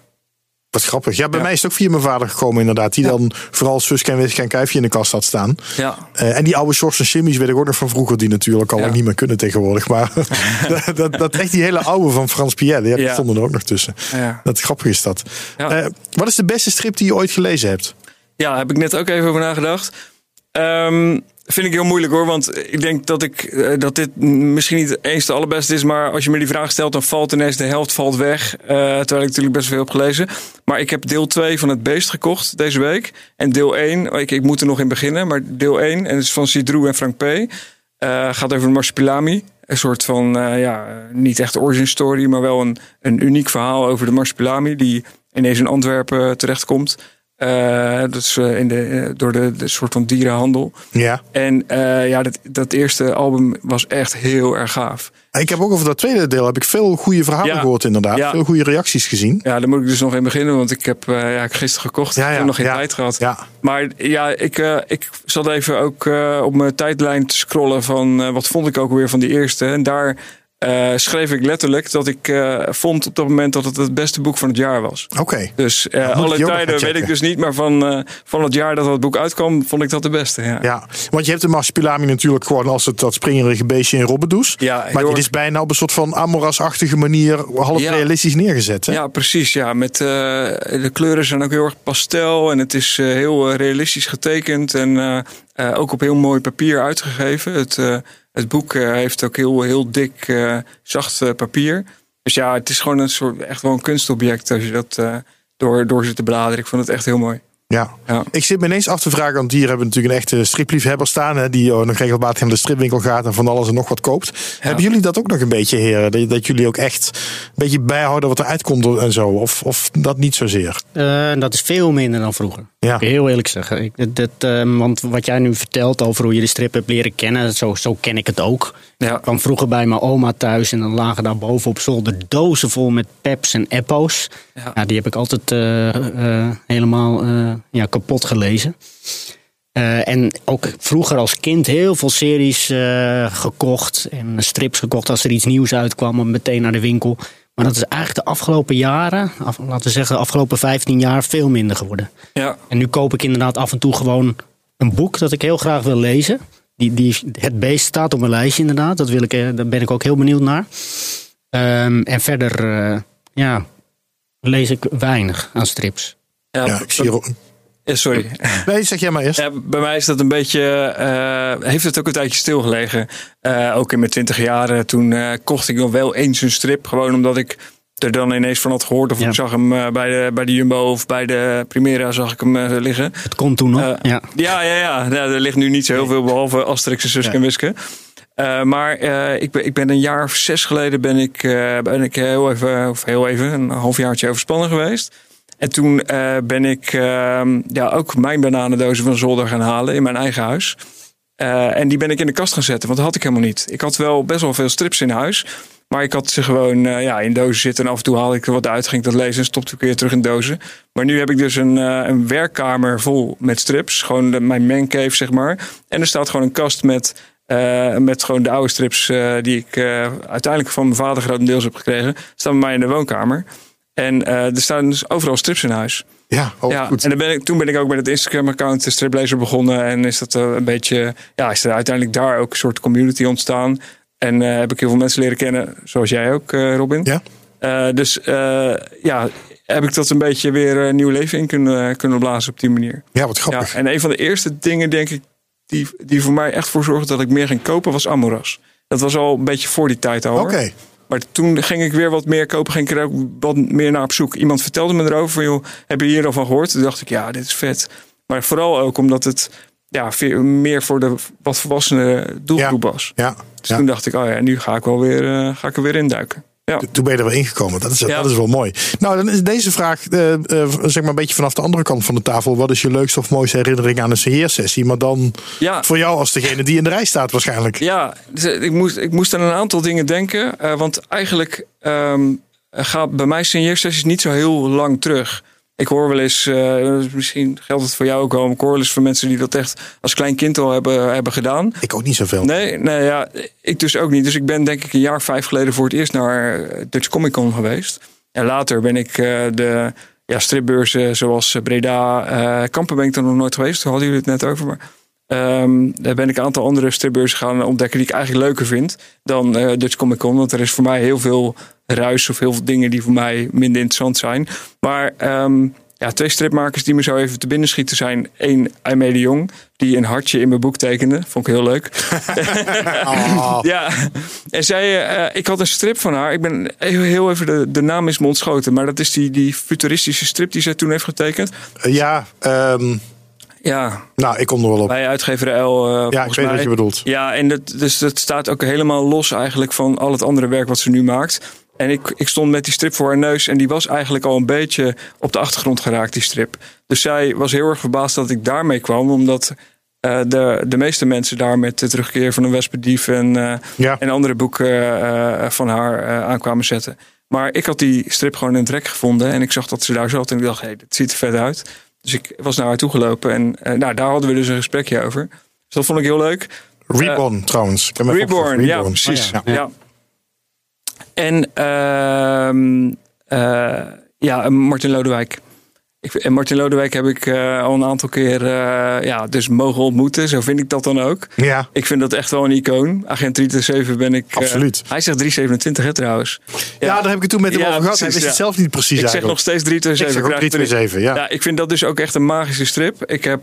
Wat grappig. Ja, bij Ja. mij is het ook via mijn vader gekomen inderdaad. Die dan vooral Suske en Wiske en Kuifje in de kast had staan. Ja, Eh, en die oude Sjors en Shimmy's weet ik ook nog van vroeger. Die natuurlijk al niet meer kunnen tegenwoordig. Maar dat, dat, dat echt die hele oude van Frans Pierre. Die Ja. stonden er ook nog tussen. ja. Dat grappig is dat. Eh, wat is de beste strip die je ooit gelezen hebt? ja, heb ik net ook even over nagedacht. Ehm, vind ik heel moeilijk hoor. Want ik denk dat, ik, eh, dat dit misschien niet eens de allerbeste is. Maar als je me die vraag stelt, dan valt ineens de helft valt weg. Eh, terwijl ik natuurlijk best veel heb gelezen. Maar ik heb deel 2 van Het Beest gekocht deze week. En deel 1, ik, ik moet er nog in beginnen. Maar deel 1, en het is van Sidrou en Frank P. eh, gaat over de Marsupilami. Een soort van, ja, niet echt origin story, maar wel een, een uniek verhaal over de Marsupilami. Die ineens in Antwerpen terechtkomt. Dat is eh, in de, eh, door de, de soort van dierenhandel. Ja. En ja, dat, dat eerste album was echt heel erg gaaf. Ik heb ook over dat tweede deel heb ik veel goede verhalen Ja. gehoord inderdaad. Ja. Veel goede reacties gezien. Ja, daar moet ik dus nog in beginnen, want ik heb, eh, ja, gisteren gekocht. Ja, ik heb nog geen tijd gehad. Ja. Maar ja, ik, ik zat even ook op mijn tijdlijn te scrollen van wat vond ik ook weer van die eerste. En daar eh, schreef ik letterlijk dat ik eh, vond op dat moment dat het het beste boek van het jaar was. Oké. Dus eh, ik alle tijden weet ik dus niet, maar van, eh, van het jaar dat dat boek uitkwam, vond ik dat de beste. Ja, Ja, want je hebt de Marsupilami natuurlijk gewoon als het dat springerige beestje in Robbedoes. Ja, maar dit erg- is bijna op een soort van Amoras-achtige manier half Ja. realistisch neergezet. Hè? Ja, precies. Ja. Met, eh, de kleuren zijn ook heel erg pastel en het is heel realistisch getekend en eh, eh, ook op heel mooi papier uitgegeven. Het, eh, het boek eh, heeft ook heel, heel dik, eh, zacht eh, papier. Dus ja, het is gewoon een soort echt wel een kunstobject als je dat eh, door, door zit te bladeren. Ik vond het echt heel mooi. Ja. Ja. Ik zit me ineens af te vragen, want hier hebben we natuurlijk een echte stripliefhebber staan. Hè, die oh, nog regelmatig naar de stripwinkel gaat en van alles en nog wat koopt. Hebben jullie dat ook nog een beetje, heren? Dat, dat jullie ook echt een beetje bijhouden wat er uitkomt en zo? Of, of dat niet zozeer? Eh, dat is veel minder dan vroeger. Ja. Ik heel eerlijk zeggen. Ik, dat, dat, eh, want wat jij nu vertelt over hoe je de strip hebt leren kennen, zo, zo ken ik het ook. Ja. Ik kwam vroeger bij mijn oma thuis en dan lagen daar boven op zolder dozen vol met peps en eppo's. Ja. Ja. die heb ik altijd eh, eh, helemaal eh, ja, kapot gelezen. En ook vroeger als kind heel veel series gekocht en strips gekocht als er iets nieuws uitkwam, meteen naar de winkel. Maar dat is eigenlijk de afgelopen jaren, af- laten we zeggen de afgelopen 15 jaar, veel minder geworden. Ja, En nu koop ik inderdaad af en toe gewoon een boek dat ik heel graag wil lezen. Die, die, het beest staat op mijn lijstje inderdaad. Dat wil ik, eh, daar ben ik ook heel benieuwd naar. Ehm, en verder, eh, ja, lees ik weinig aan strips. ja, Ja, ik zie ook- sorry. Nee, zeg jij maar eerst. Ja, bij mij is dat een beetje, eh, heeft het ook een tijdje stilgelegen. Eh, ook in mijn twintig jaren, toen eh, kocht ik nog wel eens een strip. Gewoon omdat ik er dan ineens van had gehoord. Of Ja. ik zag hem eh, bij, de, bij de Jumbo of bij de Primera zag ik hem eh, liggen. Het komt toen nog. Eh, ja. Ja, ja, ja. Nou, er ligt nu niet zo heel veel behalve Asterix en Suske en Wiske. Eh, maar eh, ik, ben, ik ben een jaar of zes geleden ben ik, eh, ben ik heel even, of heel even, een halfjaartje overspannen geweest. En toen eh, ben ik eh, ja, ook mijn bananendozen van zolder gaan halen in mijn eigen huis. Eh, en die ben ik in de kast gaan zetten, want dat had ik helemaal niet. Ik had wel best wel veel strips in huis. Maar ik had ze gewoon eh, ja, in dozen zitten. En af en toe haalde ik er wat uit, ging dat lezen en stopte ik weer terug in dozen. Maar nu heb ik dus een, een werkkamer vol met strips. Gewoon de, mijn mancave, zeg maar. En er staat gewoon een kast met, met gewoon de oude strips die ik uiteindelijk van mijn vader grotendeels heb gekregen. Staan bij mij in de woonkamer. En eh, er staan dus overal strips in huis. Ja, oh, ja, goed. en dan ben ik, toen ben ik ook met het Instagram-account de Striplezer begonnen. En is dat eh, een beetje, ja, is er uiteindelijk daar ook een soort community ontstaan. En eh, heb ik heel veel mensen leren kennen, zoals jij ook, eh, Robin. Ja. Eh, dus eh, ja, heb ik dat een beetje weer een nieuw leven in kunnen, kunnen blazen op die manier. Ja, wat Ja, grappig. en een van de eerste dingen, denk ik, die, die voor mij echt voor zorgde dat ik meer ging kopen, was Amoras. Dat was al een beetje voor die tijd al. Oké. Maar toen ging ik weer wat meer kopen, ging ik er ook wat meer naar op zoek. Iemand vertelde me erover van, joh, heb je hier al van gehoord? Toen dacht ik, ja, dit is vet. Maar vooral ook omdat het ja, meer voor de wat volwassene doelgroep was. Ja. Dus ja. toen dacht ik, oh ja, nu ga ik, wel weer, eh, ga ik er weer induiken. Ja. Toen ben je er wel ingekomen. Dat is, Ja. dat is wel mooi. Nou, dan is deze vraag, eh, eh, zeg maar een beetje vanaf de andere kant van de tafel. Wat is je leukste of mooiste herinnering aan een CR-sessie? Maar dan Ja. voor jou als degene die in de rij staat waarschijnlijk. Ja, dus ik moest, ik moest aan een aantal dingen denken. eh, want eigenlijk ehm, gaat bij mij signeersessies niet zo heel lang terug. Ik hoor wel eens, eh, misschien geldt het voor jou ook wel, maar ik hoor wel eens van mensen die dat echt als klein kind al hebben, hebben gedaan. Ik ook niet zoveel. Nee, nee, ja, ik dus ook niet. Dus ik ben denk ik een jaar of vijf geleden voor het eerst naar eh, Dutch Comic Con geweest. En later ben ik eh, de ja, stripbeurzen zoals Breda, eh Kampen ben ik er nog nooit geweest. Daar hadden jullie het net over. Maar ehm, daar ben ik een aantal andere stripbeurzen gaan ontdekken die ik eigenlijk leuker vind dan Dutch Comic Con. Want er is voor mij heel veel ruis of heel veel dingen die voor mij minder interessant zijn. Maar ehm, ja, twee stripmakers die me zo even te binnen schieten zijn. Eén, Aimee de Jong, die een hartje in mijn boek tekende. Vond ik heel leuk. Ja, en zij, eh, ik had een strip van haar. Ik ben heel, heel even, de, de naam is me ontschoten. Maar dat is die, die futuristische strip die zij toen heeft getekend. Eh, ja, ehm, Ja, nou, ik kom er wel op. bij uitgever L. eh, Ja, ik weet mij. wat je bedoelt. Ja, en dat, dus dat staat ook helemaal los eigenlijk van al het andere werk wat ze nu maakt. En ik, ik stond met die strip voor haar neus en die was eigenlijk al een beetje op de achtergrond geraakt, die strip. Dus zij was heel erg verbaasd dat ik daarmee kwam, omdat eh, de, de meeste mensen daar met de terugkeer van een wespendief en, eh, Ja. en andere boeken eh, van haar aankwamen zetten. Maar ik had die strip gewoon in het rek gevonden en ik zag dat ze daar zat en ik dacht, hé, hey, dit ziet er vet uit. Dus ik was naar haar toegelopen en eh, nou, daar hadden we dus een gesprekje over. Dus dat vond ik heel leuk. Reborn trouwens. Reborn, ja, precies. Oh, ja. ja. En ehm, eh, ja, Martin Lodewijk. Ik, en Martin Lodewijk heb ik eh, al een aantal keer eh, ja, dus mogen ontmoeten. Zo vind ik dat dan ook. Ja, Ik vind dat echt wel een icoon. Agent 327 ben ik... Absoluut. hij zegt 327 hè, trouwens. ja. daar heb ik het toen met hem Ja, over gehad. Hij wist het zelf niet precies Ik zeg eigenlijk. nog steeds 327. Ik zeg ook krijg ik erin. 327, ja. Ja, ik vind dat dus ook echt een magische strip. Ik heb,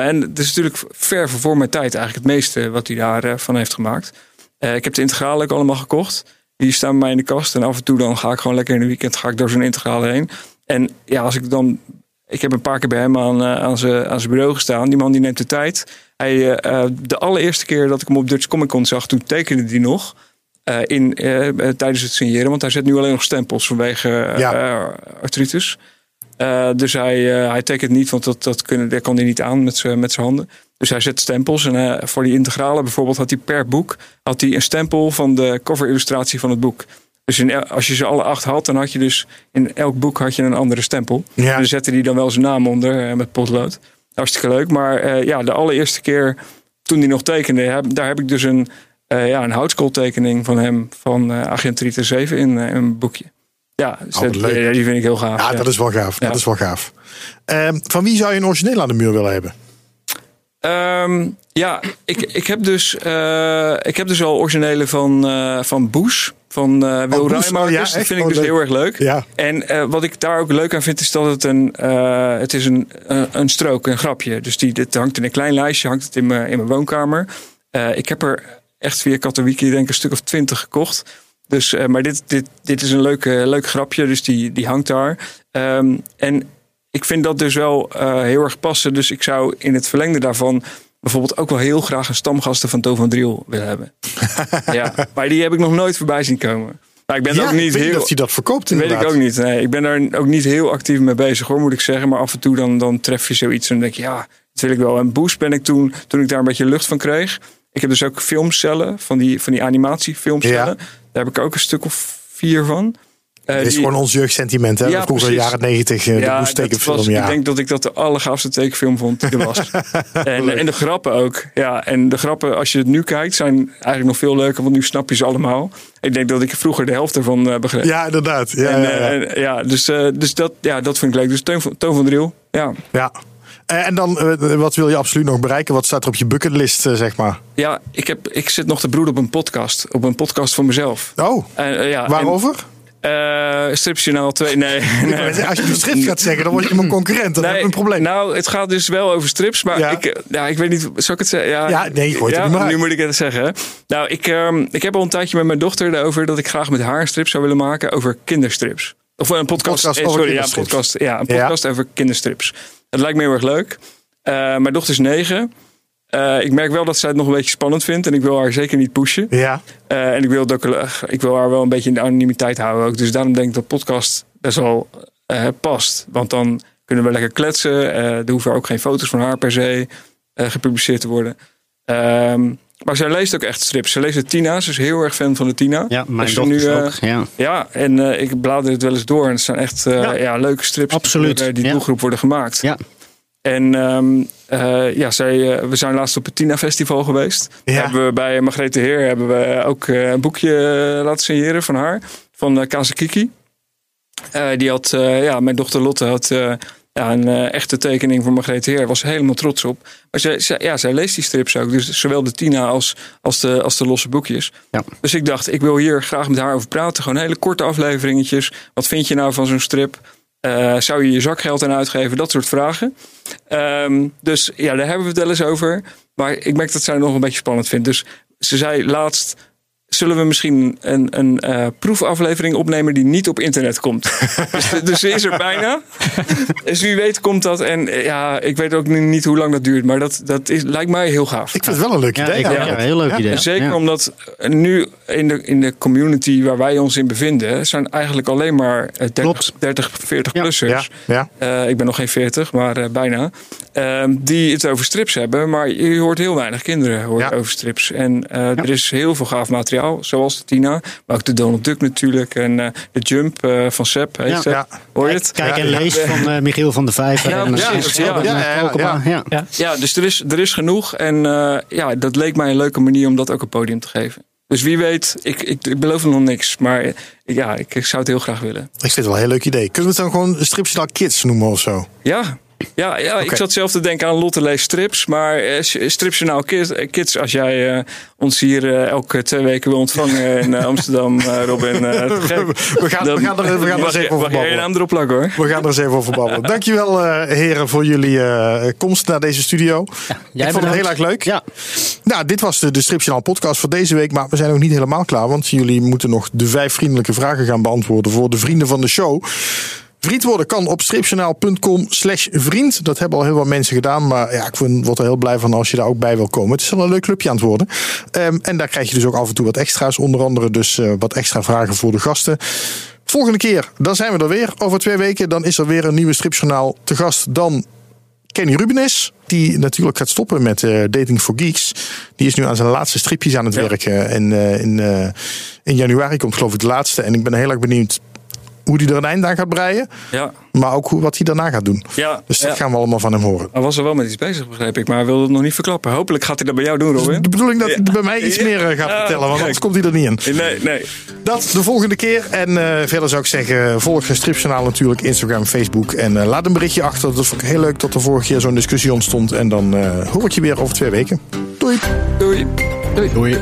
en het is natuurlijk ver voor mijn tijd eigenlijk het meeste wat hij daarvan van heeft gemaakt. Ik heb de integralen ook allemaal gekocht. Die staan bij mij in de kast. En af en toe dan ga ik gewoon lekker in de weekend ga ik door zo'n integrale heen. En ja, als ik dan... Ik heb een paar keer bij hem aan, eh, aan zijn aan zijn bureau gestaan. Die man die neemt de tijd. Hij, eh, eh, de allereerste keer dat ik hem op Dutch Comic Con zag, toen tekende hij nog. in, tijdens het signeren. Want hij zet nu alleen nog stempels vanwege Ja. artritis. Eh, dus hij, eh, hij tekent niet, want dat, dat, kunnen, dat kan hij niet aan met zijn handen. Dus hij zet stempels. En eh, voor die integrale bijvoorbeeld had hij per boek had hij een stempel van de cover-illustratie van het boek. Dus in, als je ze alle acht had, dan had je dus in elk boek had je een andere stempel. Ja. En dan zette hij dan wel zijn naam onder met potlood. Hartstikke leuk. Maar ja, de allereerste keer toen hij nog tekende, heb- daar heb ik dus een, ja, een houtskooltekening van hem van Agent 327 in, eh, in een boekje. Ja, dus Oh, ja, die vind ik heel gaaf. Ja, ja. dat is wel gaaf. Ja. Dat is wel gaaf. Ehm, van wie zou je een origineel aan de muur willen hebben? Ehm, ja, ik, ik, heb dus, eh, ik heb dus al originele van, eh van Boes. Van eh Wil Rijmakers. oh ja, dat echt? vind ik Oh, dus leuk. heel erg leuk. Ja. En wat ik daar ook leuk aan vind, is dat het een, het is een, een, strook, een grapje. Dus die, dit hangt in een klein lijstje, hangt het in mijn, in mijn woonkamer. Ik heb er echt via Katowiki denk ik een stuk of twintig gekocht. Dus, eh, maar dit, dit, dit is een leuk, leuk grapje, dus die, die hangt daar. Ehm, en ik vind dat dus wel eh, heel erg passen. Dus ik zou in het verlengde daarvan bijvoorbeeld ook wel heel graag een stamgasten van To van Driel willen hebben. ja, maar die heb ik nog nooit voorbij zien komen. Maar ik ben ja, ook niet ik weet heel. dat hij dat verkoopt Weet inderdaad. ik ook niet. Nee, ik ben daar ook niet heel actief mee bezig hoor, moet ik zeggen. Maar af en toe dan, dan tref je zoiets en dan denk je, ja, dat wil ik wel. En Boost ben ik toen, toen ik daar een beetje lucht van kreeg. Ik heb dus ook filmcellen, van die, van die animatiefilmcellen. Daar heb ik ook een stuk of vier van. Eh, Het is die- gewoon ons jeugdsentiment. Hè? Ja, Vroeger precies. jaren negentig, de ja, dat tekenfilm. was, Ja. ik denk dat ik dat de allergaafste tekenfilm vond die er was. en, en de grappen ook. Ja, en de grappen, als je het nu kijkt, zijn eigenlijk nog veel leuker. Want nu snap je ze allemaal. Ik denk dat ik vroeger de helft ervan eh, begreep. ja, inderdaad. Ja, En, ja, eh, en, dus, eh, dus dat, ja, dat vind ik leuk. Dus Toon van, Toon van Driel, ja. Ja. Eh, En dan, eh, wat wil je absoluut nog bereiken? Wat staat er op je bucketlist, eh, zeg maar? Ja, ik, heb, ik zit nog te broeden op een podcast. Op een podcast voor mezelf. Oh, En, eh, ja, waarover? En, eh, Stripjournaal 2, nee. nee. Als je nu strips gaat zeggen, dan word je mijn concurrent. Dan heb je een probleem. Nou, het gaat dus wel over strips, maar Ja. ik, eh, ja, ik weet niet, zal ik het zeggen? Ja, Ja, nee, gooi het er maar nu moet ik het zeggen. Nou, ik, ehm, ik heb al een tijdje met mijn dochter erover dat ik graag met haar een strip zou willen maken over kinderstrips. Of een podcast, podcast eh, over sorry, ja, een podcast, ja, een Ja. podcast over kinderstrips. Dat lijkt me heel erg leuk. Eh, mijn dochter is negen. Eh, ik merk wel dat zij het nog een beetje spannend vindt en ik wil haar zeker niet pushen. Ja, Eh, en ik wil, het ik wil haar wel een beetje in de anonimiteit houden ook. Dus daarom denk ik dat podcast best wel past. Want dan kunnen we lekker kletsen. Er hoeven ook geen foto's van haar per se gepubliceerd te worden. Ehm, maar zij leest ook echt strips. Ze leest de Tina. Ze is heel erg fan van de Tina. Ja, mijn Als je dochter nu, eh, ook. Ja. Ja, en eh, ik blader het wel eens door. En het zijn echt eh, Ja. ja. leuke strips Absoluut, die voor eh, die doelgroep worden gemaakt. ja. En ehm, eh, ja, zij, we zijn laatst op het Tina Festival geweest. Hebben we bij Margrethe Heer hebben we ook een boekje laten signeren van haar. Van Kazakiki. Die had, ja, mijn dochter Lotte had ja, een eh, echte tekening van Margrethe Heer. Was helemaal trots op. Maar zij, zij- ja, zij leest die strips ook. Dus zowel de Tina als, als, de, als de losse boekjes. Ja. Dus ik dacht, ik wil hier graag met haar over praten. Gewoon hele korte afleveringetjes. Wat vind je nou van zo'n strip? Eh, zou je je zakgeld aan uitgeven? Dat soort vragen. Ehm, dus ja, daar hebben we het wel eens over. Maar ik merk dat zij het nog een beetje spannend vindt. Dus ze zei laatst... Zullen we misschien een, een eh, proefaflevering opnemen die niet op internet komt? dus, dus ze is er bijna. Dus wie weet komt dat. En eh, ja, ik weet ook nu niet hoe lang dat duurt. Maar dat, dat is, lijkt mij heel gaaf. ik vind het wel een leuk Ja, idee. ik, ja, ja. heel leuk idee. Zeker Ja. omdat nu in de, in de community waar wij ons in bevinden, zijn eigenlijk alleen maar eh, 30, Klopt. 30 40 Ja. plussers. Ja, ja. Eh, ik ben nog geen 40, maar eh, bijna. Ehm, die het over strips hebben. Maar je hoort heel weinig kinderen hoort Ja. over strips. En eh, er is heel veel gaaf materiaal, zoals de Tina. Maar ook de Donald Duck natuurlijk. En eh, de Jump eh, van Sepp. Heet Ja. Hoor je het? Kijk en ja. lees van Michiel van der Vijver. Ja, en, precies. en- Ja, ja, dus er is, er is genoeg. En eh, ja, dat leek mij een leuke manier om dat ook een podium te geven. Dus wie weet, ik, ik, ik beloof nog niks. Maar ja, ik, ik zou het heel graag willen. Ik vind het wel een heel leuk idee. Kunnen we het dan gewoon Stripjournaal Kids noemen of zo? Ja, ja, ja ik zat zelf te denken aan Lotte leest strips. Maar eh, s- stripjournaal kids, eh, kids, als jij eh, ons hier elke twee weken wil ontvangen in Amsterdam, Robin. We gaan, Dan we gaan er, we gaan er eens even over babbelen. naam erop plakken hoor. We gaan er eens even over babbelen. Dankjewel eh heren voor jullie eh, komst naar deze studio. ik jij vond het heel erg leuk. Ja. Nou, dit was de, de Stripjournaal podcast voor deze week. Maar we zijn nog niet helemaal klaar. Want jullie moeten nog de vijf vriendelijke vragen gaan beantwoorden voor de vrienden van de show. Vriend worden kan op stripjournaal.com slash vriend. Dat hebben al heel wat mensen gedaan. Maar ja, ik word er heel blij van als je daar ook bij wil komen. Het is wel een leuk clubje aan het worden. Ehm, en daar krijg je dus ook af en toe wat extra's. Onder andere dus eh, wat extra vragen voor de gasten. Volgende keer, dan zijn we er weer. Over twee weken, dan is er weer een nieuwe stripjournaal te gast. Dan Kenny Rubenis, die natuurlijk gaat stoppen met eh, Dating for Geeks. Die is nu aan zijn laatste stripjes aan het werken. En eh, in, in januari komt geloof ik de laatste. En ik ben heel erg benieuwd hoe hij er een eind aan gaat breien. Ja. Maar ook hoe, wat hij daarna gaat doen. Ja, dus dat gaan we allemaal van hem horen. Hij was er wel met iets bezig, begrijp ik. Maar hij wilde het nog niet verklappen. Hopelijk gaat hij dat bij jou doen, Robin. Dus de bedoeling dat hij bij mij iets meer eh, gaat vertellen. Want anders komt hij er niet in. Nee, nee. Dat de volgende keer. En uh, verder zou ik zeggen, volg het stripjournaal natuurlijk. Instagram, Facebook. En eh, laat een berichtje achter. Dat vond ik heel leuk dat er vorig jaar zo'n discussie ontstond. En dan uh, hoor ik je weer over twee weken. Doei. Doei. Doei. Doei.